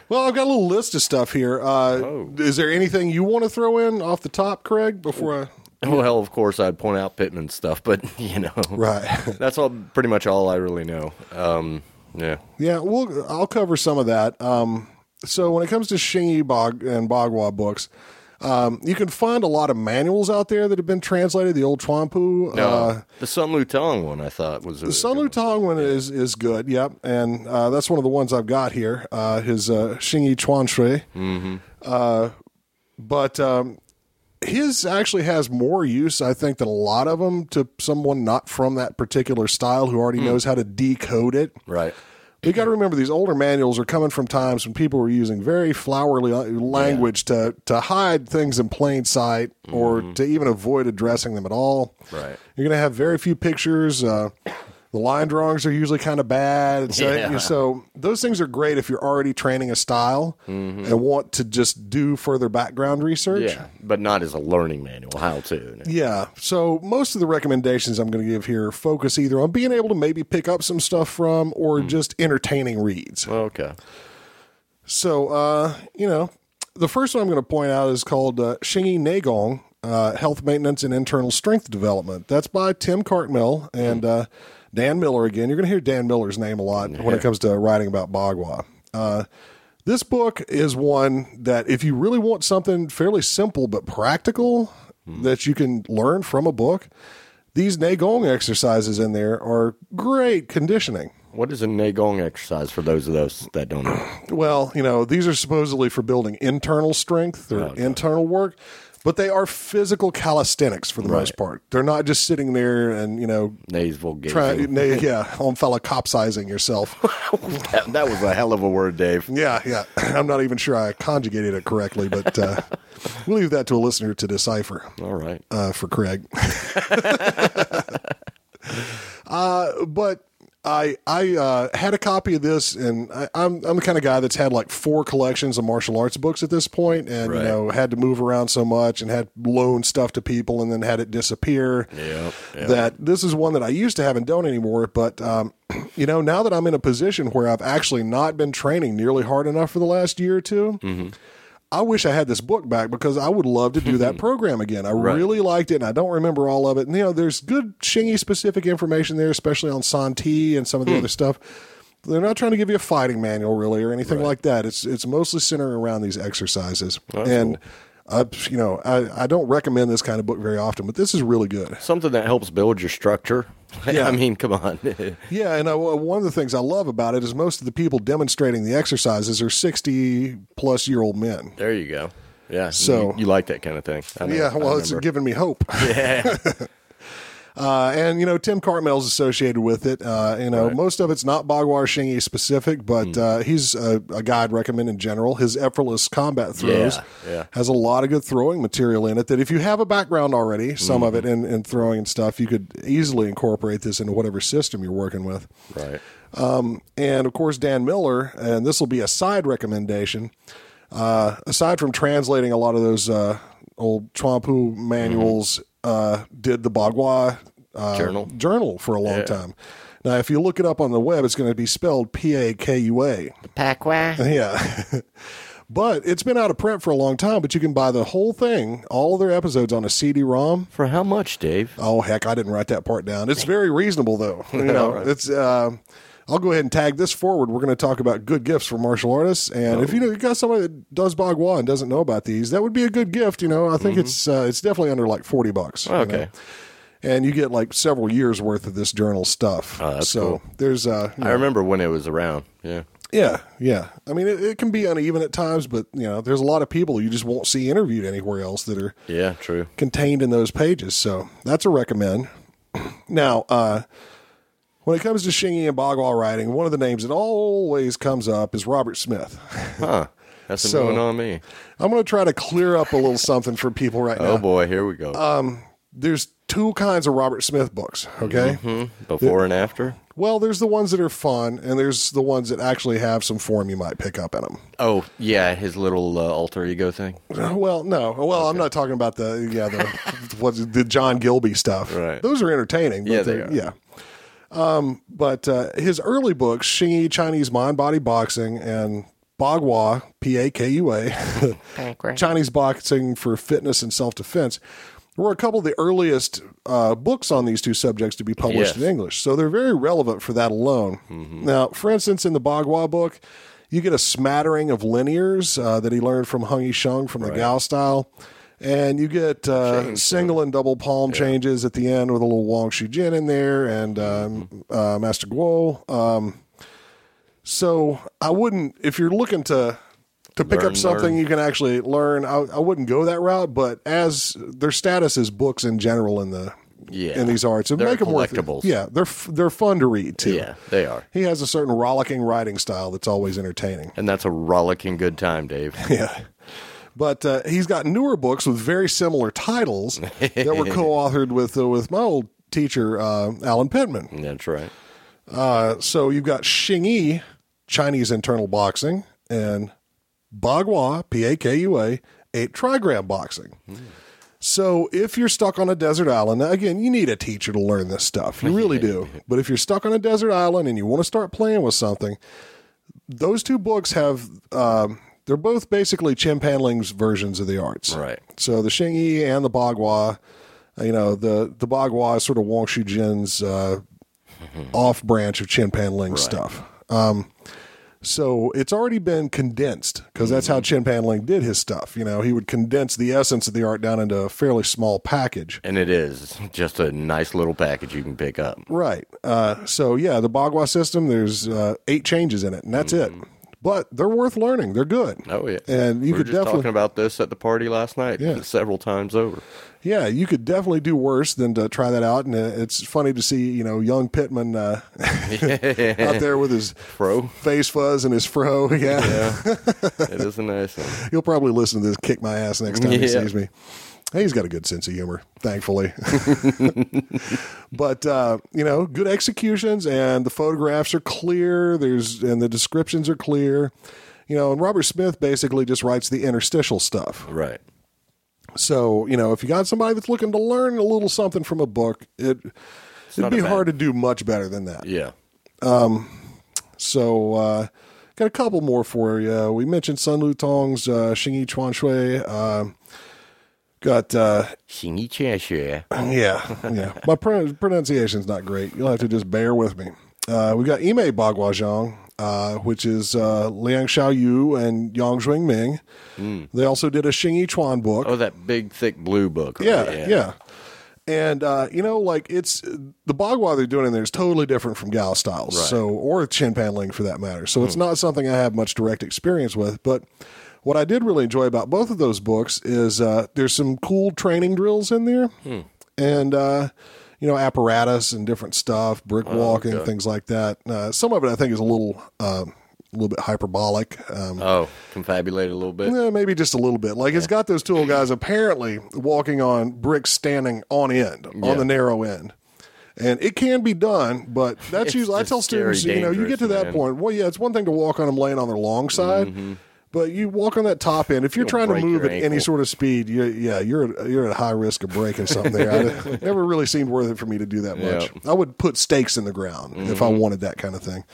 Well, I've got a little list of stuff here. Uh, Oh. Is there anything you want to throw in off the top, Craig? Before I [laughs] well, of course, I'd point out Pittman stuff, but, [laughs] you know. right, That's all pretty much all I really know. Um, yeah. yeah, we'll I'll cover some of that. Um, so when it comes to Xingyi Bog and Bagua books. Um, you can find a lot of manuals out there that have been translated. The old Chuanpu, No, uh, the Sun Lutang one I thought was The Sun Lutang one is is good. Yep, and uh, that's one of the ones I've got here. Uh, his uh, Xingyi Chuan Shui. Mm-hmm. Uh, but um, his actually has more use, I think, than a lot of them to someone not from that particular style who already knows how to decode it. right. You got to remember these older manuals are coming from times when people were using very flowery la- language to to hide things in plain sight or to even avoid addressing them at all. Right. You're going to have very few pictures. Uh, the line drawings are usually kind of bad. So, Yeah. so those things are great if you're already training a style and want to just do further background research. Yeah, but not as a learning manual. How to? Yeah. So most of the recommendations I'm going to give here focus either on being able to maybe pick up some stuff from or just entertaining reads. Okay. So, uh, you know, the first one I'm going to point out is called uh, Xingyi Neigong, uh, Health Maintenance and Internal Strength Development. That's by Tim Cartmell and uh, Dan Miller again. You're going to hear Dan Miller's name a lot when it comes to writing about Bagua. Uh, this book is one that if you really want something fairly simple but practical that you can learn from a book, these Neigong exercises in there are great conditioning. What is a Neigong exercise for those of those that don't know? Well, you know, these are supposedly for building internal strength or internal work, but they are physical calisthenics for the most part. They're not just sitting there and, you know, Navel gazing. trying, na- [laughs] yeah, omphaloskepsizing yourself. [laughs] that, that was a hell of a word, Dave. yeah, yeah. [clears throat] I'm not even sure I conjugated it correctly, but uh, [laughs] we'll leave that to a listener to decipher All right. uh, for Craig. uh, but I I uh, had a copy of this, and I, I'm I'm the kind of guy that's had like four collections of martial arts books at this point, and Right. you know had to move around so much, and had loaned stuff to people, and then had it disappear. Yep, yep. That this is one that I used to have and don't anymore. But um, [clears throat] you know, now that I'm in a position where I've actually not been training nearly hard enough for the last year or 2 Mm-hmm. I wish I had this book back because I would love to do that [laughs] program again. I really liked it, and I don't remember all of it. And you know, there's good Xingyi specific information there, especially on Santi and some of the Hmm. other stuff. they're not trying to give you a fighting manual really or anything like that. It's it's mostly centered around these exercises. That's and uh, you know, I, I don't recommend this kind of book very often, but this is really good. Something that helps build your structure. [laughs] Yeah. I mean, come on. [laughs] Yeah, and I, one of the things I love about it is most of the people demonstrating the exercises are sixty plus year old men. there you go. Yeah. So- you, you like that kind of thing. I know, Yeah, I well, it's given me hope. [laughs] yeah. Uh, and you know, Tim Cartmell's associated with it. Uh, you know, Right. most of it's not Bagwar Xingyi specific, but uh, he's a, a guy I'd recommend in general. His effortless combat throws Yeah, yeah. has a lot of good throwing material in it. That if you have a background already, some of it in, in throwing and stuff, you could easily incorporate this into whatever system you're working with. right. And of course, Dan Miller, and this will be a side recommendation. Uh, aside from translating a lot of those uh, old Chwampu manuals, uh, did the Bagua uh, Journal. journal for a long Yeah. time. Now, if you look it up on the web, it's going to be spelled P A K U A. Pa Kua. Yeah. [laughs] but it's been out of print for a long time, but you can buy the whole thing, all of their episodes on a CD ROM. For how much, Dave? Oh heck, I didn't write that part down. It's [laughs] very reasonable though. [laughs] You know, All right. it's. Um, I'll go ahead and tag this forward. We're going to talk about good gifts for martial artists, and if you know you got somebody that does Bagua and doesn't know about these, that would be a good gift. You know, I think it's uh, it's definitely under like forty bucks. you know. Okay. and you get like several years worth of this journal stuff. Oh, so cool. there's uh, you I remember when it was around. Yeah. yeah, yeah. I mean, it, it can be uneven at times, but you know, there's a lot of people you just won't see interviewed anywhere else that are Yeah, true. contained in those pages. So that's a recommend. [clears throat] Now, uh, when it comes to Xingyi and Bagua writing, one of the names that always comes up is Robert Smith. [laughs] Huh. That's a So- new on me. I'm going to try to clear up a little something for people right now. Oh boy, here we go. Uh, There's two kinds of Robert Smith books, okay? Before and after. Well, there's the ones that are fun, and there's the ones that actually have some form you might pick up in them. Oh yeah, his little uh, alter ego thing. [laughs] Well, no. Well, I'm not talking about the yeah the [laughs] what's it, the John Gilbey stuff. Right. Those are entertaining. But Yeah, they are. Yeah. Um, but uh, his early books, Xingyi Chinese Mind Body Boxing and Bagua P A K U A, Chinese Boxing for Fitness and Self Defense, were a couple of the earliest uh, books on these two subjects to be published Yes. in English. So they're very relevant for that alone. Now, for instance, in the Bagua book, you get a smattering of linears uh, that he learned from Hung I-hsiang from the Gao style. And you get uh, single and double palm changes at the end with a little Wang Shu Jin in there and um, uh, Master Guo. Um, so I wouldn't, if you're looking to to pick Learn, up something learn. you can actually learn, I, I wouldn't go that route. But as their status as books in general in the Yeah. in these arts, and They're make them worth collectibles. Yeah, they're they're fun to read too. Yeah, they are. He has a certain rollicking writing style that's always entertaining. And that's a rollicking good time, Dave. [laughs] Yeah. But uh, he's got newer books with very similar titles that were [laughs] co-authored with uh, with my old teacher uh, Allen Pittman. That's right. Uh, so you've got Xingyi, Chinese internal boxing, and Bagua, P A K U A, eight trigram boxing. So if you're stuck on a desert island, again, you need a teacher to learn this stuff. You really do. [laughs] But if you're stuck on a desert island and you want to start playing with something, those two books have. Um, they're both basically Chen Pan Ling's versions of the arts. Right. So the Xingyi and the Bagua, you know, the the Bagua is sort of Wang Shujin's uh, [laughs] off branch of Chen Pan Ling stuff. Um, so it's already been condensed because that's how Chen Pan Ling did his stuff. You know, he would condense the essence of the art down into a fairly small package. And it is just a nice little package you can pick up. Right. Uh, so yeah, the Bagua system. There's uh, eight changes in it, and that's it. But they're worth learning. They're good. Oh yeah. And you we were could just definitely talking about this at the party last night Yeah. several times over. Yeah, you could definitely do worse than to try that out. And it's funny to see, you know, young Pittman uh, [laughs] out there with his Fro. face fuzz and his fro. [laughs] Yeah. Yeah. it is a nice one. He'll probably listen to this kick my ass next time he [laughs] sees me. He's got a good sense of humor, thankfully. [laughs] but uh, you know, good executions and the photographs are clear. There's and the descriptions are clear. You know, and Robert Smith basically just writes the interstitial stuff. Right. So, you know, if you got somebody that's looking to learn a little something from a book, it it'd be bad- hard to do much better than that. Yeah. So, uh, got a couple more for you. We mentioned Sun Lutang's uh, Xingyi Chuan Shui. Uh, Got uh, [clears throat] yeah, yeah. My pronunciation pronunciation's not great. You'll have to just bear with me. Uh, we got Emei Bagua uh, which is uh, Liang Shou-Yu and Yang Jwing-Ming. Mm. They also did a Xing Chuan book. Oh, that big, thick blue book. Right? Yeah, yeah, yeah. And uh, you know, like it's the Bagua they're doing in there is totally different from Gao styles, right. so or Chen Pan Ling for that matter. So mm. it's hmm. not something I have much direct experience with, but what I did really enjoy about both of those books is uh, there's some cool training drills in there, Hmm. and uh, you know apparatus and different stuff, brick walking, Oh, okay. things like that. Uh, some of it I think is a little. Uh, a little bit hyperbolic. Um, Oh, confabulate a little bit. yeah, maybe just a little bit. Like it's got those two old guys apparently walking on bricks standing on end, Yeah. on the narrow end. And it can be done, but that's usually I tell students, you know, you get to that man. Mm-hmm. point. Well, yeah, it's one thing to walk on them laying on their long side, but you walk on that top end. If you're You'll trying to break move your at any ankle. sort of speed, you, yeah, you're you're at high risk of breaking something there. I, [laughs] never really seemed worth it for me to do that much. Yeah. Mm-hmm. I would put stakes in the ground if I wanted that kind of thing.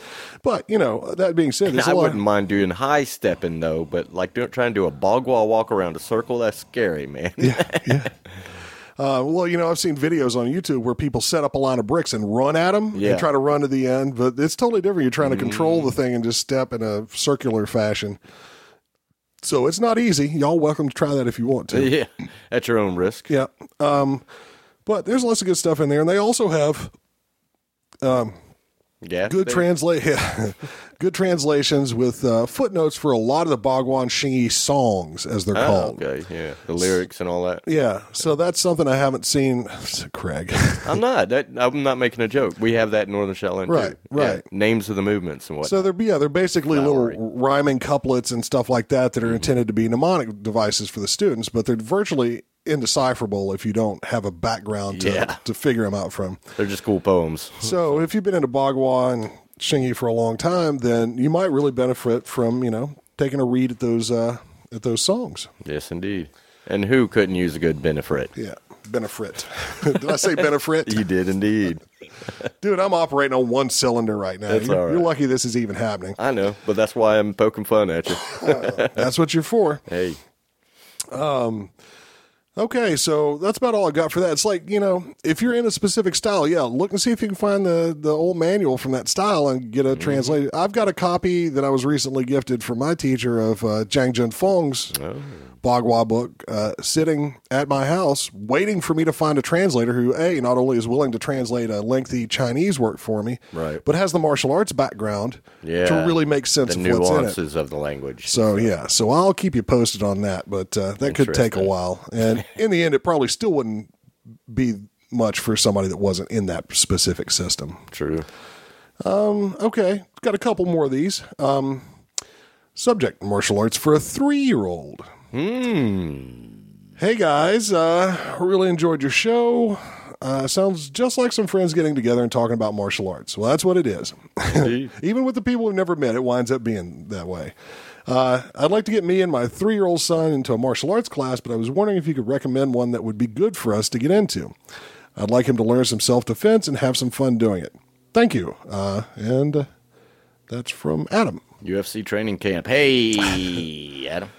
But you know, that being said, there's [laughs] a I lot. wouldn't mind doing high stepping though, but like do, trying to do a Bagua walk around a circle, that's scary, man. [laughs] Uh, well, you know, I've seen videos on YouTube where people set up a line of bricks and run at them Yeah. and try to run to the end, but it's totally different. You're trying to control the thing and just step in a circular fashion. So it's not easy. Y'all welcome to try that if you want to. yeah, at your own risk. Yeah. Um, but there's lots of good stuff in there, and they also have Yeah, good translate [laughs] good translations with uh, footnotes for a lot of the Bhagwan Xingyi songs, as they're Oh, called. okay, yeah, the lyrics and all that. Yeah, so that's something I haven't seen. [laughs] Craig. I'm not. That, I'm not making a joke. We have that in Northern Shaolin too. Right, Yeah, right. names of the movements and what. So they're yeah, they're basically Flowery. little rhyming couplets and stuff like that Mm-hmm. that are intended to be mnemonic devices for the students, but they're virtually indecipherable if you don't have a background to, Yeah. to figure them out from. They're just cool poems. So if you've been into Bagua and Xingyi for a long time, then you might really benefit from you know taking a read at those uh, at those songs. Yes, indeed. And who couldn't use a good benefit? Yeah, benefit. [laughs] Did I say benefit? You did indeed. [laughs] Dude, I'm operating on one cylinder right now. You're, right. you're lucky this is even happening. I know, but that's why I'm poking fun at you. [laughs] That's what you're for. hey, Okay, so that's about all I got for that. It's like you know, if you're in a specific style, yeah, look and see if you can find the the old manual from that style and get a translated. I've got a copy that I was recently gifted from my teacher of uh, Zhang Jun Feng's Bagua book, uh, sitting at my house, waiting for me to find a translator who, a, not only is willing to translate a lengthy Chinese work for me, Right. but has the martial arts background yeah. to really make sense the of what's in it. nuances of the language. So yeah, so I'll keep you posted on that, but uh, that could take a while. And in the end, it probably still wouldn't be much for somebody that wasn't in that specific system. True. Okay, got a couple more of these. Um, subject: martial arts for a three-year-old. Hmm. Hey guys, uh, really enjoyed your show. Uh, sounds just like some friends getting together and talking about martial arts. Well, that's what it is. [laughs] Even with the people we've never met, it winds up being that way. Uh, I'd like to get me and my three year old son into a martial arts class, but I was wondering if you could recommend one that would be good for us to get into. I'd like him to learn some self defense and have some fun doing it. Thank you. Uh, and uh, that's from Adam. UFC training camp. Hey, Adam.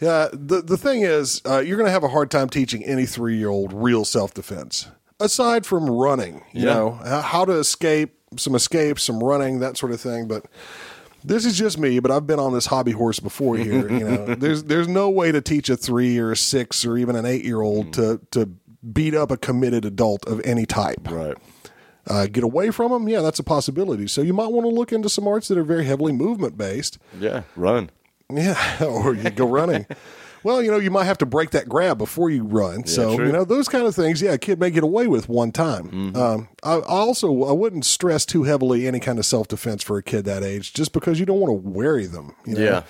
Yeah, the the thing is, uh, you're going to have a hard time teaching any three year old real self defense. Aside from running, you Yeah. know, how to escape, some escapes, some running, that sort of thing. But this is just me. But I've been on this hobby horse before here. you know, [laughs] there's there's no way to teach a three or a six or even an eight year old to to beat up a committed adult of any type. Right. Uh, get away from them, yeah, that's a possibility. So you might want to look into some arts that are very heavily movement based. Yeah. Run. [laughs] Yeah, or you go running. well, you know, you might have to break that grab before you run. so, true. you know, those kind of things, yeah, a kid may get away with one time. Um, I, I also I wouldn't stress too heavily any kind of self defense for a kid that age, just because you don't want to worry them. You know? Yeah.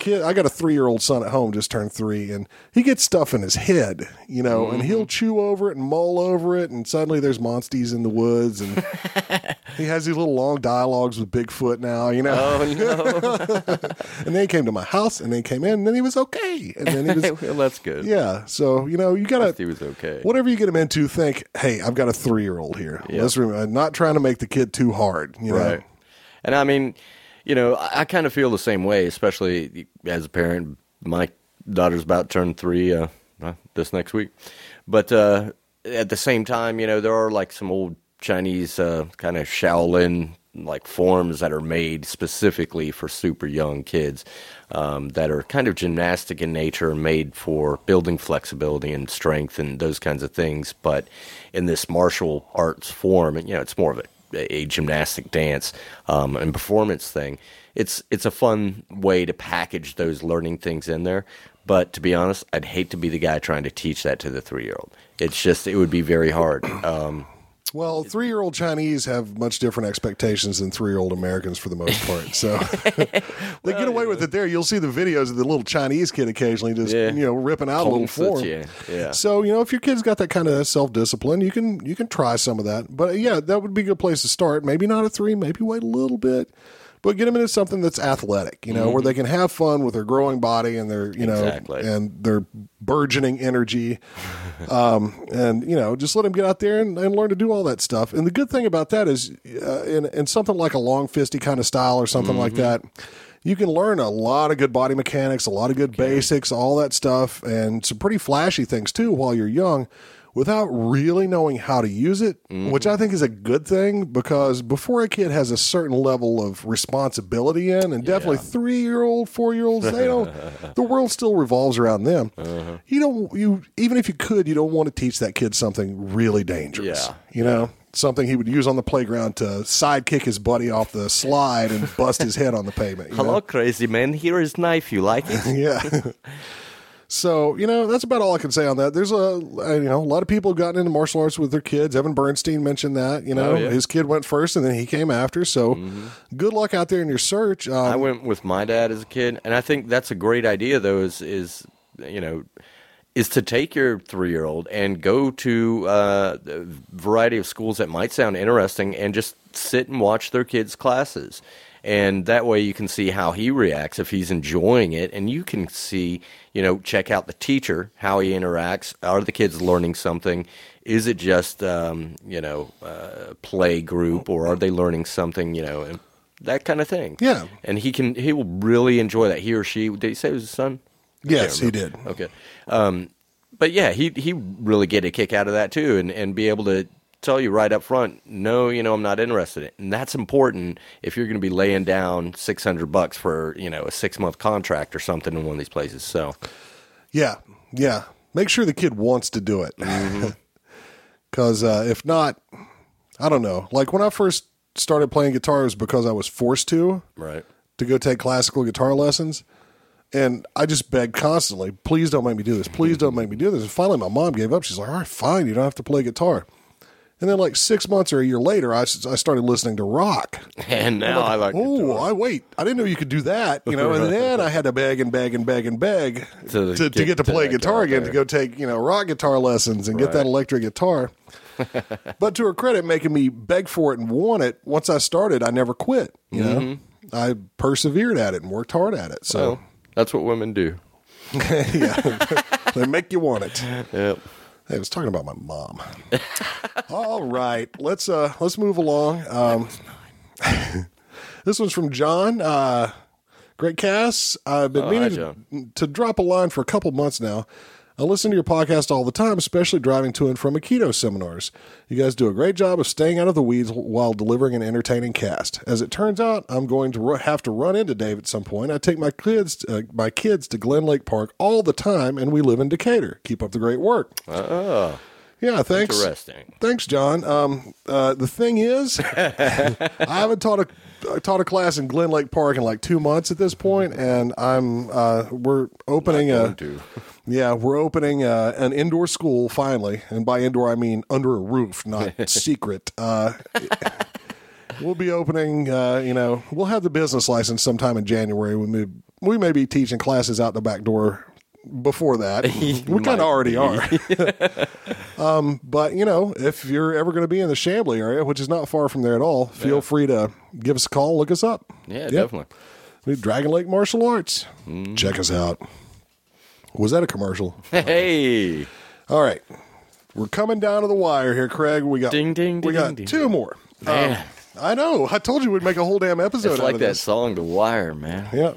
Kid, I got a three year old son at home, just turned three, and he gets stuff in his head, you know, and he'll mm-hmm. chew over it and mull over it, and suddenly there's monsties in the woods, and [laughs] he has these little long dialogues with Bigfoot now, you know. Oh no. [laughs] And then he came to my house, and then he came in, and then he was okay. And then he was, [laughs] well, that's good. yeah. So you know, you gotta he was okay. whatever you get him into, think, hey, I've got a three year old here. Yeah. Let's remember, I'm uh, not trying to make the kid too hard. You know, Right. And I mean, you know, I, I kind of feel the same way, especially as a parent. My daughter's about to turn three uh, uh, this next week. But uh, at the same time, you know, there are like some old Chinese uh, kind of Shaolin like forms that are made specifically for super young kids um, that are kind of gymnastic in nature, made for building flexibility and strength and those kinds of things. But in this martial arts form, and you know, it's more of a, a gymnastic dance um, and performance thing. It's it's a fun way to package those learning things in there. But to be honest, I'd hate to be the guy trying to teach that to the three year old. It's just it would be very hard. Um, Well, three year old Chinese have much different expectations than three year old Americans for the most part. So [laughs] [laughs] they get away with it there. You'll see the videos of the little Chinese kid occasionally just Yeah. you know ripping out a little form. Yeah, yeah. So you know if your kid's got that kind of self discipline, you can you can try some of that. But yeah, that would be a good place to start. Maybe not a three. Maybe wait a little bit. But get them into something that's athletic, you know, where they can have fun with their growing body and their, you know, Mm-hmm. Exactly. and their burgeoning energy [laughs] um, and you know just let them get out there and, and learn to do all that stuff. And the good thing about that is, uh, in, in something like a long fisty kind of style or something like that, you can learn a lot of good body mechanics, a lot of good basics, all that stuff, and some pretty flashy things too while you're young. Without really knowing how to use it, mm-hmm. which I think is a good thing because before a kid has a certain level of responsibility in, and definitely three year old, four year olds, they don't, [laughs] the world still revolves around them. Uh-huh. You don't, you, even if you could, you don't want to teach that kid something really dangerous. Yeah. You know, something he would use on the playground to sidekick his buddy off the slide and bust his head on the pavement. you know? Hello, crazy man. Here is knife. You like it? [laughs] Yeah. [laughs] so you know that's about all I can say on that. There's a you know a lot of people have gotten into martial arts with their kids. Evan Bernstein mentioned that. You know Oh, yeah. Mm-hmm. his kid went first and then he came after. So good luck out there in your search. Um, I went with my dad as a kid, and I think that's a great idea. Though is is you know is to take your three year old and go to uh, a variety of schools that might sound interesting, and just sit and watch their kids' classes. And that way you can see how he reacts if he's enjoying it, and you can see, you know, check out the teacher how he interacts. Are the kids learning something? Is it just, um, you know, uh, play group, or are they learning something? You know, and that kind of thing. Yeah. and he can he will really enjoy that. He or she did he say it was his son? I Yes, he did. Okay, um, but yeah, he he really get a kick out of that too, and and be able to tell you right up front, no, you know, I'm not interested in it, and that's important if you're going to be laying down six hundred bucks for you know a six month contract or something in one of these places. So yeah, yeah. Make sure the kid wants to do it. Mm-hmm. [laughs] Because uh, if not, I don't know. Like when I first started playing guitar, it was because I was forced to. right, to go take classical guitar lessons. And I just begged constantly, please don't make me do this. Please don't make me do this. And finally, my mom gave up. She's like, all right, fine. You don't have to play guitar. And then, like six months or a year later, I, I started listening to rock. and now I like Oh, guitar. I wait. I didn't know you could do that. You know, and then I had to beg and beg and beg and beg To to, to, get get to to play that guitar again, to go take, you know, rock guitar lessons and get that electric guitar. [laughs] but to her credit, making me beg for it and want it, once I started, I never quit. You know, Mm-hmm. I persevered at it and worked hard at it. So Well, that's what women do. [laughs] yeah, [laughs] they make you want it. Yep. Hey, I was talking about my mom. [laughs] All right, let's uh let's move along. Um, [laughs] this one's from John. Uh, great Cass. I've been Oh, hi, meaning John. to, to drop a line for a couple months now. I listen to your podcast all the time, especially driving to and from Aikido seminars. You guys do a great job of staying out of the weeds while delivering an entertaining cast. As it turns out, I'm going to have to run into Dave at some point. I take my kids, uh, my kids to Glen Lake Park all the time, and we live in Decatur. Keep up the great work. Oh, Yeah, thanks. interesting. Thanks, John. Um, uh, the thing is, [laughs] I haven't taught a I taught a class in Glen Lake Park in like two months at this point, and I'm uh, we're opening a [laughs] yeah we're opening uh an indoor school finally, and by indoor I mean under a roof, not [laughs] secret. Uh, we'll be opening. Uh, you know, we'll have the business license sometime in January. We may, we may be teaching classes out the back door before that. [laughs] we kind of already are. [laughs] Um, But you know, if you're ever going to be in the Chamblee area, which is not far from there at all, feel free to give us a call, look us up. Yeah, Yep. definitely. We Dragon Lake Martial Arts. Mm-hmm. Check us out. Was that a commercial? Hey, all right, we're coming down to the wire here, Craig. We got Ding, ding, We ding, got ding. two more. Man. Um, I know. I told you we'd make a whole damn episode it's like that this. song, The Wire, man. Yeah.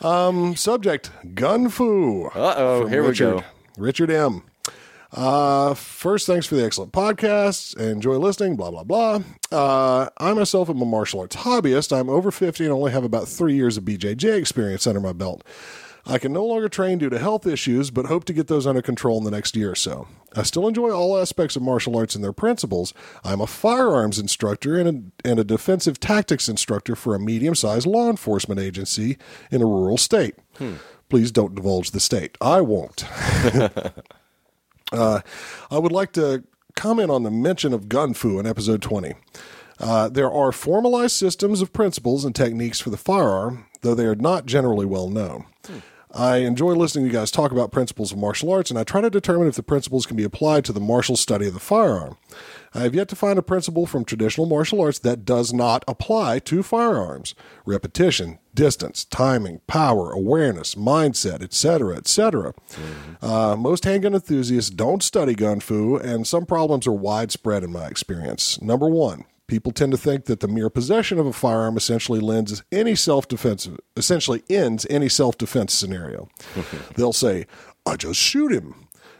Um, subject: Gun Fu. Uh oh, here we go. Richard M. Uh, first, thanks for the excellent podcast. Enjoy listening, blah, blah, blah. Uh, I myself am a martial arts hobbyist. I'm over 50 and only have about three years of BJJ experience under my belt. I can no longer train due to health issues, but hope to get those under control in the next year or so. I still enjoy all aspects of martial arts and their principles. I'm a firearms instructor and a, and a defensive tactics instructor for a medium sized law enforcement agency in a rural state. Please don't divulge the state. I won't. [laughs] Uh, I would like to comment on the mention of gun fu in episode 20. Uh, there are formalized systems of principles and techniques for the firearm, though they are not generally well known. I enjoy listening to you guys talk about principles of martial arts, and I try to determine if the principles can be applied to the martial study of the firearm. I have yet to find a principle from traditional martial arts that does not apply to firearms. Repetition, distance, timing, power, awareness, mindset, etc., etc. Uh, most handgun enthusiasts don't study gun fu, and some problems are widespread in my experience. Number one, people tend to think that the mere possession of a firearm essentially lends any self-defense, essentially ends any self-defense scenario. [laughs] They'll say, "I just shoot him."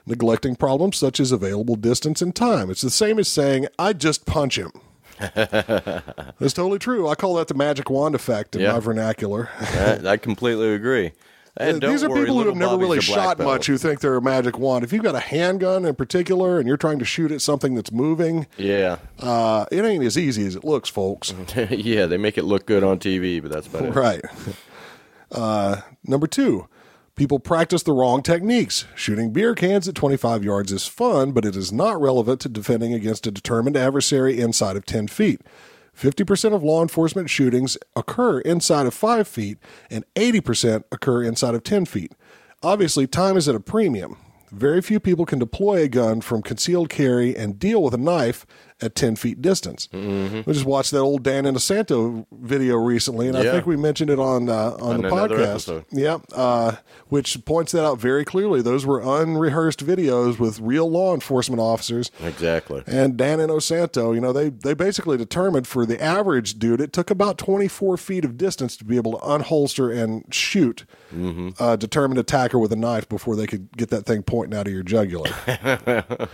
Neglecting problems such as available distance and time. It's the same as saying, I just punch him. [laughs] That's totally true. I call that the magic wand effect in Yeah. my vernacular. I, I completely agree. And don't These are worry, people who have never Bobby's really shot belt. much who think they're a magic wand. If you've got a handgun in particular and you're trying to shoot at something that's moving, Yeah, uh, it ain't as easy as it looks, folks. [laughs] yeah, they make it look good on TV, but that's about it. Right. [laughs] Uh, number two, people practice the wrong techniques. Shooting beer cans at 25 yards is fun, but it is not relevant to defending against a determined adversary inside of 10 feet. 50% of law enforcement shootings occur inside of 5 feet, and 80% occur inside of 10 feet. Obviously, time is at a premium. Very few people can deploy a gun from concealed carry and deal with a knife at 10 feet distance. We just watched that old Dan Inosanto video recently, and I think we mentioned it on uh, on, On the podcast. episode. Yep, uh, which points that out very clearly. Those were unrehearsed videos with real law enforcement officers. Exactly. And Dan Inosanto, you know, they they basically determined for the average dude, it took about 24 feet of distance to be able to unholster and shoot a determined attacker with a knife before they could get that thing pointing out of your jugular. [laughs]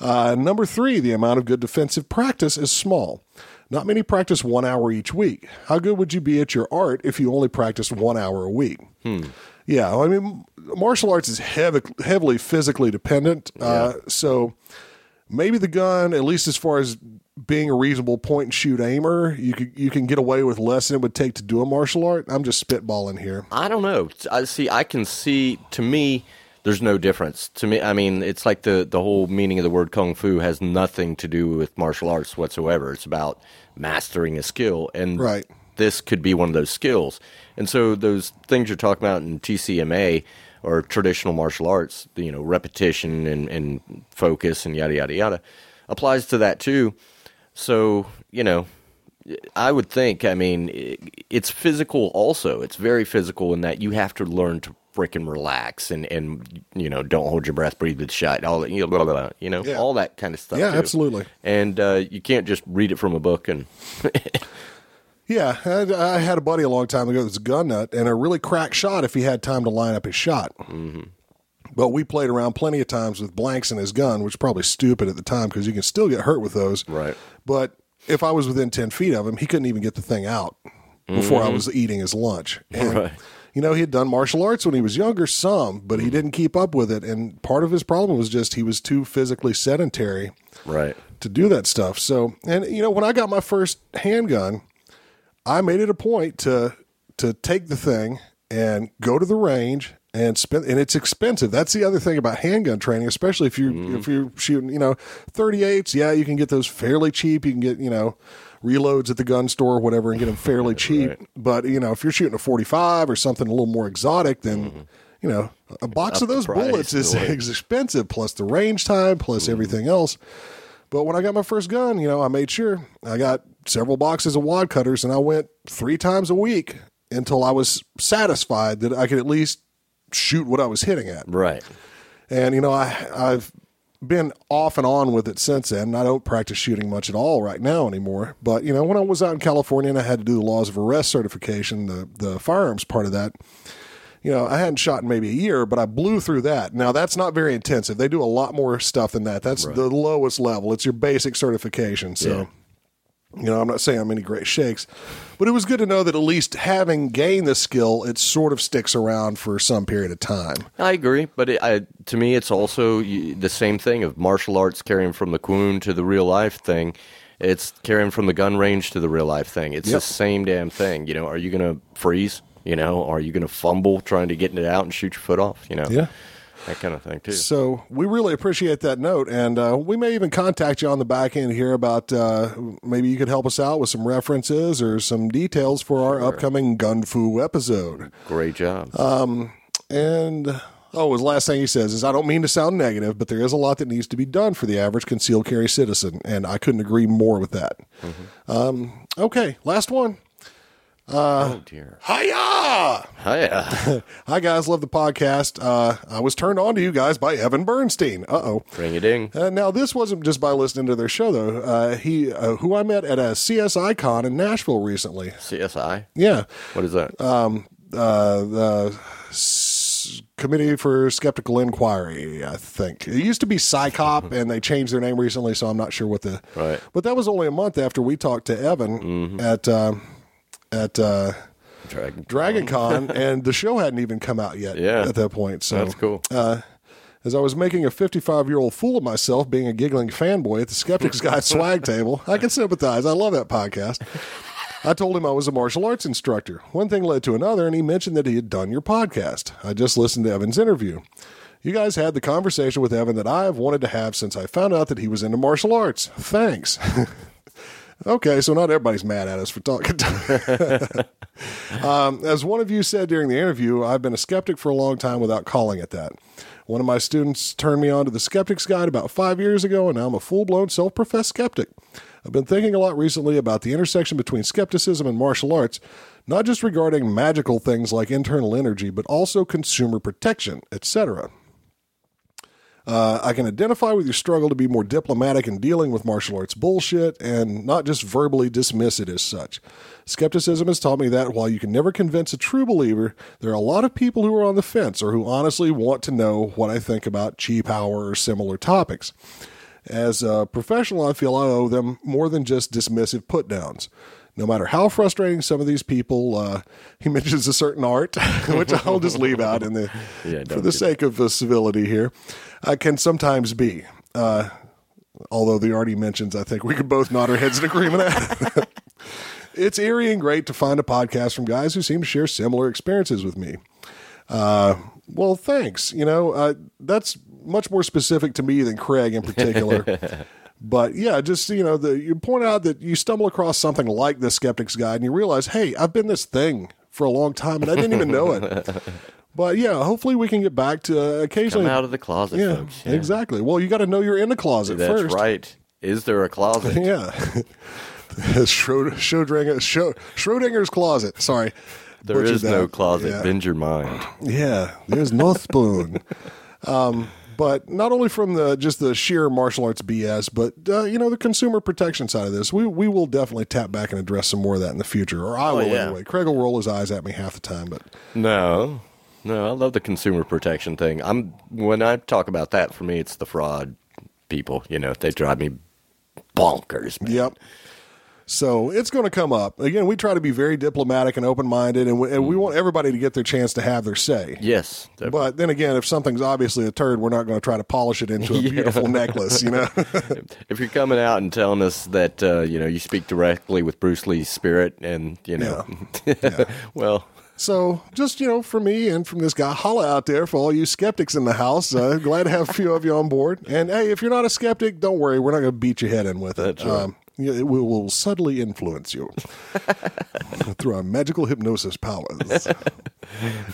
uh, number three, the amount of good defensive practice is small. Not many practice one hour each week. How good would you be at your art if you only practiced one hour a week? Yeah, I mean, martial arts is heavy, heavily physically dependent. Uh, so maybe the gun, at least as far as being a reasonable point and shoot aimer, you could you can get away with less than it would take to do a martial art. I'm just spitballing here. I don't know. I see. I can see. To me, there's no difference. To me, I mean, it's like the the whole meaning of the word kung fu has nothing to do with martial arts whatsoever. It's about mastering a skill, and Right. this could be one of those skills. And so those things you're talking about in TCMA or traditional martial arts, you know, repetition and, and focus and yada yada yada, applies to that too. So you know, I would think. I mean, it's physical. Also, it's very physical in that you have to learn to freaking relax and and you know don't hold your breath, breathe with shut, all that you know, blah, blah, blah, you know, Yeah. all that kind of stuff. Yeah, too. absolutely. And uh, you can't just read it from a book and [laughs] Yeah, I, I had a buddy a long time ago that's a gun nut and a really crack shot if he had time to line up his shot. Mm-hmm. But we played around plenty of times with blanks in his gun, which is probably stupid at the time because you can still get hurt with those. Right. But if I was within 10 feet of him, he couldn't even get the thing out before I was eating his lunch. And, Mm-hmm. Right. You know, he had done martial arts when he was younger, some, but he didn't keep up with it. And part of his problem was just he was too physically sedentary right. to do that stuff. So, and you know, when I got my first handgun, I made it a point to to take the thing and go to the range and spend. And it's expensive. That's the other thing about handgun training, especially if you're if you're shooting, you know, 38s. Yeah, you can get those fairly cheap. You can get you know reloads at the gun store or whatever and get them fairly [laughs] cheap. Right. But you know, if you're shooting a 45 or something a little more exotic, then you know a box of those bullets is really. [laughs] expensive plus the range time plus everything else. But when I got my first gun, you know, I made sure I got several boxes of wad cutters and I went three times a week until I was satisfied that I could at least shoot what I was hitting at. Right. And, you know, I, I've been off and on with it since then. I don't practice shooting much at all right now anymore. But, you know, when I was out in California and I had to do the laws of arrest certification, the, the firearms part of that, you know, I hadn't shot in maybe a year, but I blew through that. Now that's not very intensive. They do a lot more stuff than that. That's the lowest level. It's your basic certification. So. Yeah. You know, I'm not saying I'm any great shakes, but it was good to know that at least having gained the skill, it sort of sticks around for some period of time. I agree, but it, I, to me, it's also the same thing of martial arts carrying from the Kwoon to the real life thing. It's carrying from the gun range to the real life thing. It's Yep. the same damn thing. You know, are you going to freeze? You know, are you going to fumble trying to get it out and shoot your foot off? You know, Yeah. That kind of thing too. So we really appreciate that note, and uh, we may even contact you on the back end here about uh, maybe you could help us out with some references or some details for our upcoming Gun Fu episode. Great job. And oh, his last thing he says is, "I don't mean to sound negative, but there is a lot that needs to be done for the average concealed carry citizen," and I couldn't agree more with that. Um, okay, last one. Oh dear. Hiya! Hiya. [laughs] Hi guys, love the podcast. Uh, I was turned on to you guys by Evan Bernstein. Uh oh. Ring a ding. Uh, now, this wasn't just by listening to their show, though. Uh, he, uh, who I met at a CSI con in Nashville recently. CSI. Yeah, What is that? uh, the S- Committee for Skeptical Inquiry, I think. It used to be CSICOP, [laughs] and they changed their name recently, so I'm not sure what the. Right. But that was only a month after we talked to Evan at um at uh, Dragon. Dragon Con, [laughs] and the show hadn't even come out yet. Yeah. at that point. So That's cool. uh, as I was making a 55 year old fool of myself being a giggling fanboy at the Skeptics [laughs] Guy swag table, I can sympathize. I love that podcast. I told him I was a martial arts instructor. One thing led to another, and he mentioned that he had done your podcast. I just listened to Evan's interview. You guys had the conversation with Evan that I have wanted to have since I found out that he was into martial arts. Thanks. [laughs] okay, so not everybody's mad at us for talking. [laughs] Um, as one of you said during the interview, I've been a skeptic for a long time without calling it that. One of my students turned me on to the Skeptics Guide about five years ago, and now I'm a full blown self professed skeptic. I've been thinking a lot recently about the intersection between skepticism and martial arts, not just regarding magical things like internal energy, but also consumer protection, etc. Uh, I can identify with your struggle to be more diplomatic in dealing with martial arts bullshit and not just verbally dismiss it as such. Skepticism has taught me that while you can never convince a true believer, there are a lot of people who are on the fence or who honestly want to know what I think about chi power or similar topics. As a professional, I feel I owe them more than just dismissive put downs. No matter how frustrating some of these people, uh, [laughs] he mentions a certain art, [laughs] which I'll just leave out in the Yeah, for the sake of uh, civility here, uh, can sometimes be. Uh, although the art he mentions, I think we could both nod our heads in agreement [laughs] it's eerie and great to find a podcast from guys who seem to share similar experiences with me. Uh, well, thanks. You know, uh, that's much more specific to me than Craig in particular. But yeah, just you know, the, you point out that you stumble across something like the Skeptics Guide, and you realize, hey, I've been this thing for a long time, and I didn't even know it. [laughs] But yeah, hopefully we can get back to uh, Come occasionally. out of the closet, yeah, folks. Yeah. exactly. Well, you got to know you're in the closet That's first. right. Is there a closet? [laughs] Yeah. [laughs] Schrod- Schrodinger, Schro- Schrodinger's closet. Sorry. There Butchered is no that. closet. Yeah. Bend your mind. Yeah, there's no spoon. Um, but not only from the just the sheer martial arts BS, but uh, you know the consumer protection side of this. We we will definitely tap back and address some more of that in the future, or I will yeah. anyway. Craig will roll his eyes at me half the time, but No, no, I love the consumer protection thing. I'm when I talk about that, for me, it's the fraud people. You know, they drive me bonkers. Man. Yep. So it's going to come up again. We try to be very diplomatic and open minded, and, we, and we want everybody to get their chance to have their say. Yes, that- But then again, if something's obviously a turd, we're not going to try to polish it into a [laughs] beautiful necklace. You know. [laughs] if you're coming out and telling us that uh, you know you speak directly with Bruce Lee's spirit, and you know, [laughs] well, So, just you know, for me and from this guy, holla out there for all you skeptics in the house. Uh, glad to have a few of you on board. And hey, if you're not a skeptic, don't worry, we're not going to beat your head in with it. That's right. Um, yeah, it will, subtly influence you [laughs] through our magical hypnosis powers.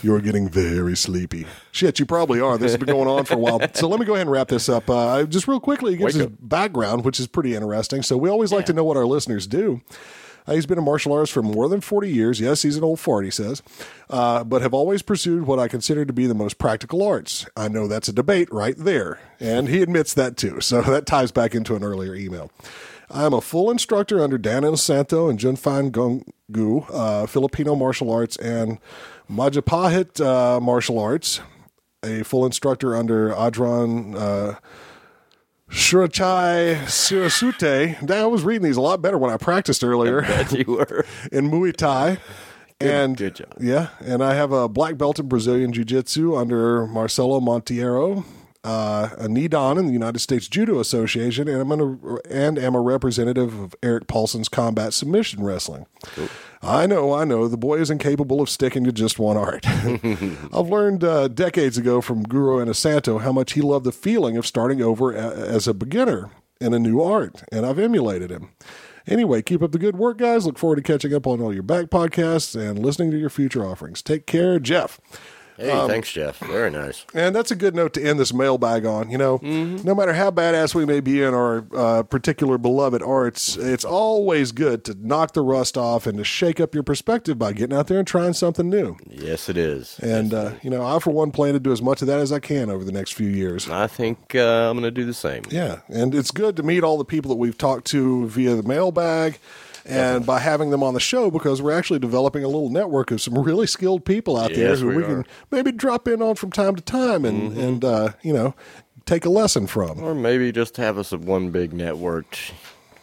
You're getting very sleepy. Shit, you probably are. This has been going on for a while. So let me go ahead and wrap this up. Uh, just real quickly, it gives Wake us background, which is pretty interesting. So we always like to know what our listeners do. Uh, he's been a martial artist for more than 40 years. Yes, he's an old fart, he says, uh, but have always pursued what I consider to be the most practical arts. I know that's a debate right there. And he admits that too. So [laughs] that ties back into an earlier email. I'm a full instructor under Dan Inosanto and Jun Fan Gung Fu, uh, Filipino martial arts, and Majapahit uh, martial arts. A full instructor under Ajarn uh, Surachai Sirisute. I was reading these a lot better when I practiced earlier Bet you [laughs] were. in Muay Thai. and good job. Yeah, and I have a black belt in Brazilian Jiu Jitsu under Marcelo Monteiro, uh, a nidan in the United States Judo Association, and I'm gonna, and am a representative of Erik Paulson's combat submission wrestling. I know, I know, the boy is incapable of sticking to just one art. [laughs] I've learned uh, decades ago from Guru Inosanto how much he loved the feeling of starting over a- as a beginner in a new art, and I've emulated him. Anyway, keep up the good work, guys. Look forward to catching up on all your back podcasts and listening to your future offerings. Take care, Jeff. Hey, Um, thanks, Jeff. Very nice. And that's a good note to end this mailbag on. You know, no matter how badass we may be in our uh, particular beloved arts, it's always good to knock the rust off and to shake up your perspective by getting out there and trying something new. Yes, it is. And, uh, you know, I, for one, plan to do as much of that as I can over the next few years. I think uh, I'm going to do the same. Yeah, and it's good to meet all the people that we've talked to via the mailbag and by having them on the show because we're actually developing a little network of some really skilled people out there Yes, who we we, can maybe drop in on from time to time and Mm-hmm. and uh, you know take a lesson from. Or maybe just have us a one big networked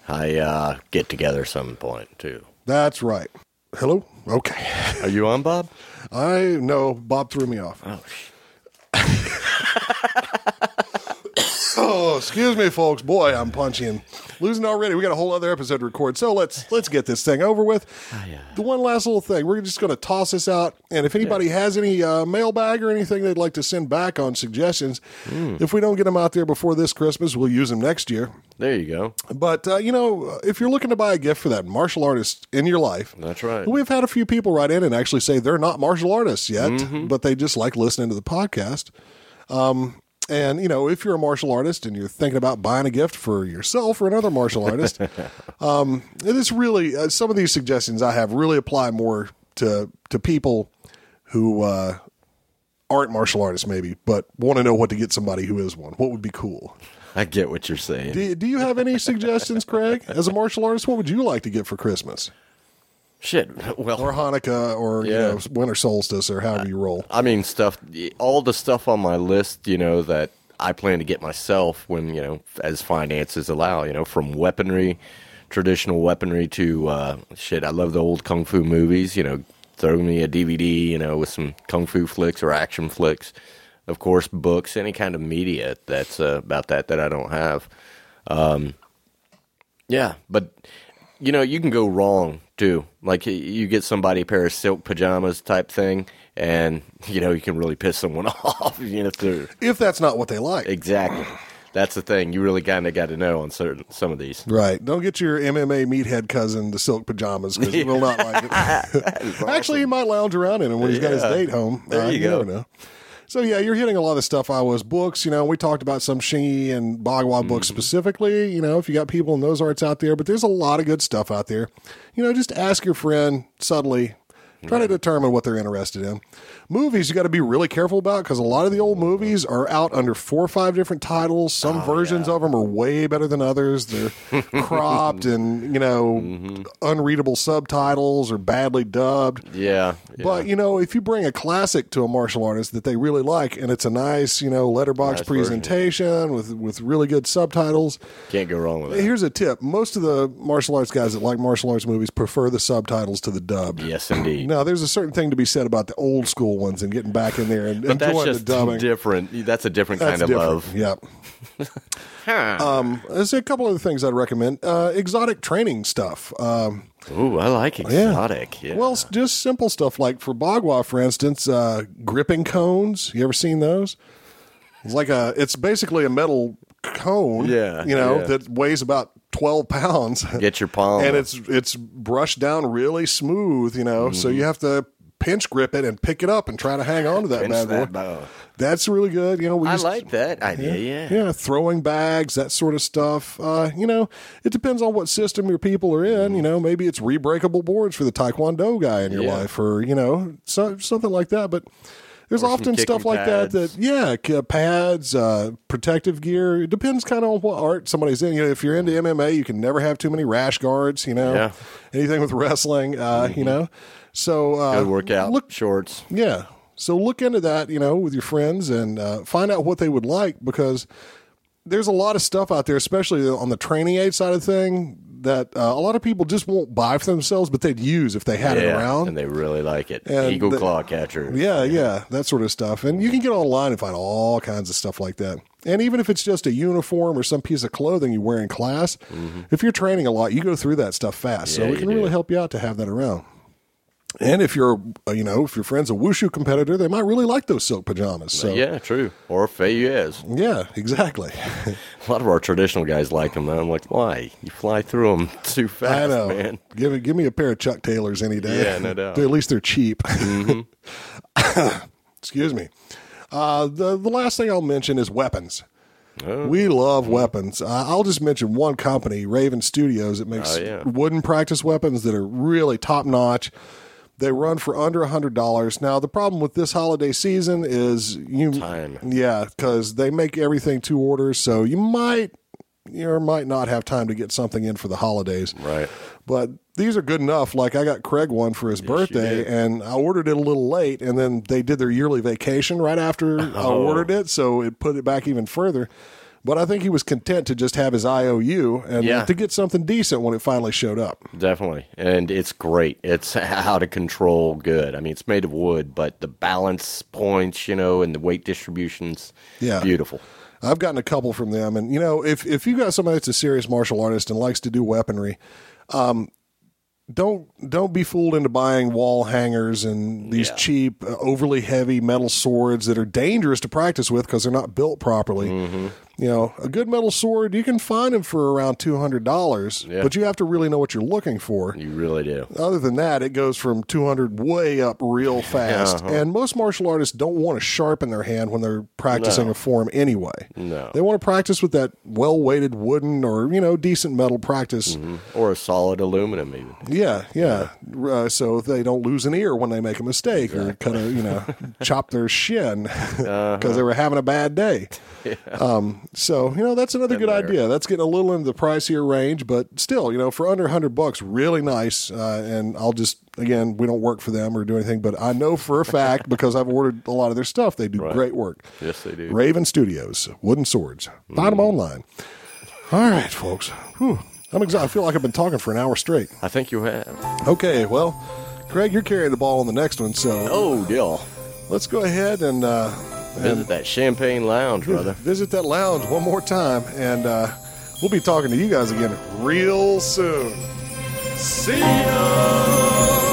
I uh, get together some point too. That's right. Hello. Okay. Are you on, Bob? [laughs] I know Bob threw me off. Oh, [laughs] Oh, excuse me, folks. Boy, I'm punching, losing already. We got a whole other episode to record, so let's let's get this thing over with. yeah. The one last little thing, we're just going to toss this out, and if anybody has any uh, mailbag or anything they'd like to send back on suggestions, if we don't get them out there before this Christmas, we'll use them next year. there you go. But uh, you know, if you're looking to buy a gift for that martial artist in your life, That's right. We've had a few people write in and actually say they're not martial artists yet, but they just like listening to the podcast. Um, and you know, if you're a martial artist and you're thinking about buying a gift for yourself or another martial artist, [laughs] um, it is really uh, some of these suggestions I have really apply more to to people who uh, aren't martial artists, maybe, but want to know what to get somebody who is one. What would be cool? I get what you're saying. Do, do you have any suggestions, Craig? As a martial artist, what would you like to get for Christmas? Shit. Well, or Hanukkah or you know winter solstice or however you roll. I mean, stuff, all the stuff on my list, you know, that I plan to get myself when, you know, as finances allow, you know, from weaponry, traditional weaponry to, uh, shit, I love the old kung fu movies, you know, throw me a DVD, you know, with some kung fu flicks or action flicks. Of course, books, any kind of media that's uh, about that that I don't have. Um, yeah, but you know, you can go wrong too. Like you get somebody a pair of silk pajamas type thing, and you know you can really piss someone [laughs] off. You know, if If that's not what they like. exactly. That's the thing. You really kind of got to know on certain some of these. Right. Don't get your MMA meathead cousin the silk pajamas because he will not like it. [laughs] Actually, he might lounge around in them when he's got his date home. There Uh, you go. So yeah, you're hitting a lot of stuff. I was books. You know, we talked about some Xingyi and Bagua books Mm-hmm. specifically. You know, if you got people in those arts out there, but there's a lot of good stuff out there. You know, just ask your friend subtly. Try to determine what they're interested in. Movies, you got to be really careful about because a lot of the old movies are out under four or five different titles. Some Oh, versions of them are way better than others. They're [laughs] cropped and you know Mm-hmm. unreadable subtitles or badly dubbed. Yeah, yeah. But you know, if you bring a classic to a martial artist that they really like, and it's a nice, you know, letterbox Nice version. presentation with with really good subtitles. can't go wrong with that. Here's a tip: most of the martial arts guys that like martial arts movies prefer the subtitles to the dubbed. Yes, indeed. Now, there's a certain thing to be said about the old school ones and getting back in there and but that's enjoying just the dubbing. different. That's a different That's kind of different. love. Yep. [laughs] Um, there's a couple other things I'd recommend. Uh, exotic training stuff. Um, Ooh, I like exotic. Yeah. Well, s- just simple stuff like for Bagua, for instance, uh, gripping cones. You ever seen those? It's like a. It's basically a metal cone. Yeah, You know yeah. that weighs about twelve pounds. [laughs] get your palm. and it's it's brushed down really smooth. You know, so Mm-hmm. you have to pinch grip it and pick it up and try to hang on to that Pinch bad boy. that bow. That's really good. You know, we I used- like that idea. Yeah. yeah, throwing bags, that sort of stuff. Uh, you know, it depends on what system your people are in. You know, maybe it's rebreakable boards for the Taekwondo guy in your Yeah. life, or you know, so, something like that. But there's Or often stuff like that pads. that yeah pads uh, protective gear it depends kind of on what art somebody's in you know if you're into mma you can never have too many rash guards you know Yeah. Mm-hmm. anything with wrestling uh, you know so uh, Good workout look shorts. yeah. So look into that, you know, with your friends and uh, find out what they would like because there's a lot of stuff out there, especially on the training aid side of thing, that uh, a lot of people just won't buy for themselves, but they'd use if they had it around. and they really like it. And Eagle the- claw catcher. Yeah, yeah, that sort of stuff. And you can get online and find all kinds of stuff like that. And even if it's just a uniform or some piece of clothing you wear in class, if you're training a lot, you go through that stuff fast. so Mm-hmm. It can do. really help you out to have that around. And if you're, uh, you know, if your friend's a wushu competitor, they might really like those silk pajamas. So Yeah, true. Or Feiyues. yeah, exactly. [laughs] A lot of our traditional guys like them. I'm like, why? You fly through them [laughs] too fast, I know. man. Give it, give me a pair of Chuck Taylors any day. Yeah, no doubt. [laughs] At least they're cheap. Mm-hmm. [coughs] Excuse me. Uh, the the last thing I'll mention is weapons. Oh. We love weapons. Uh, I'll just mention one company, Raven Studios, that makes Oh, yeah. wooden practice weapons that are really top notch. They run for under a hundred dollars. Now the problem with this holiday season is you, Time. yeah, because they make everything to order, so you might you might not have time to get something in for the holidays. Right. But these are good enough. Like I got Craig one for his birthday, and I ordered it a little late, and then they did their yearly vacation right after I [laughs] Oh. ordered it, so it put it back even further. But I think he was content to just have his IOU and Yeah. to get something decent when it finally showed up. Definitely. And it's great. It's [laughs] out of control good. I mean, it's made of wood, but the balance points, you know, and the weight distributions, Yeah. beautiful. I've gotten a couple from them, and you know, if if you got somebody that's a serious martial artist and likes to do weaponry, um, don't don't be fooled into buying wall hangers and these Yeah. cheap, uh, overly heavy metal swords that are dangerous to practice with because they're not built properly. Mm-hmm. You know, a good metal sword you can find them for around two hundred dollars, Yeah. but you have to really know what you're looking for. You really do. Other than that, it goes from 200 way up real fast. Uh-huh. And most martial artists don't want to sharpen their hand when they're practicing No. a form anyway. No. They want to practice with that well weighted wooden or, you know, decent metal practice. Or a solid aluminum, even. Yeah, yeah. Uh, so they don't lose an ear when they make a mistake or cut a, you know, [laughs] chop their shin because Uh-huh. they were having a bad day. [laughs] Um, so, you know, that's another good idea. That's getting a little into the pricier range, but still, you know, for under 100 bucks, really nice. Uh, and I'll just, again, we don't work for them or do anything, but I know for a fact [laughs] because I've ordered a lot of their stuff, they do Right. great work. Yes, they do. Raven Studios, wooden swords. Find them online. All right, folks. Whew. I'm exhausted. I feel like I've been talking for an hour straight. I think you have. Okay, well, Craig, you're carrying the ball on the next one, so Oh, deal. let's go ahead and, uh, Visit that Champagne Lounge, brother. [laughs] visit that lounge one more time, and uh, we'll be talking to you guys again real soon. See ya!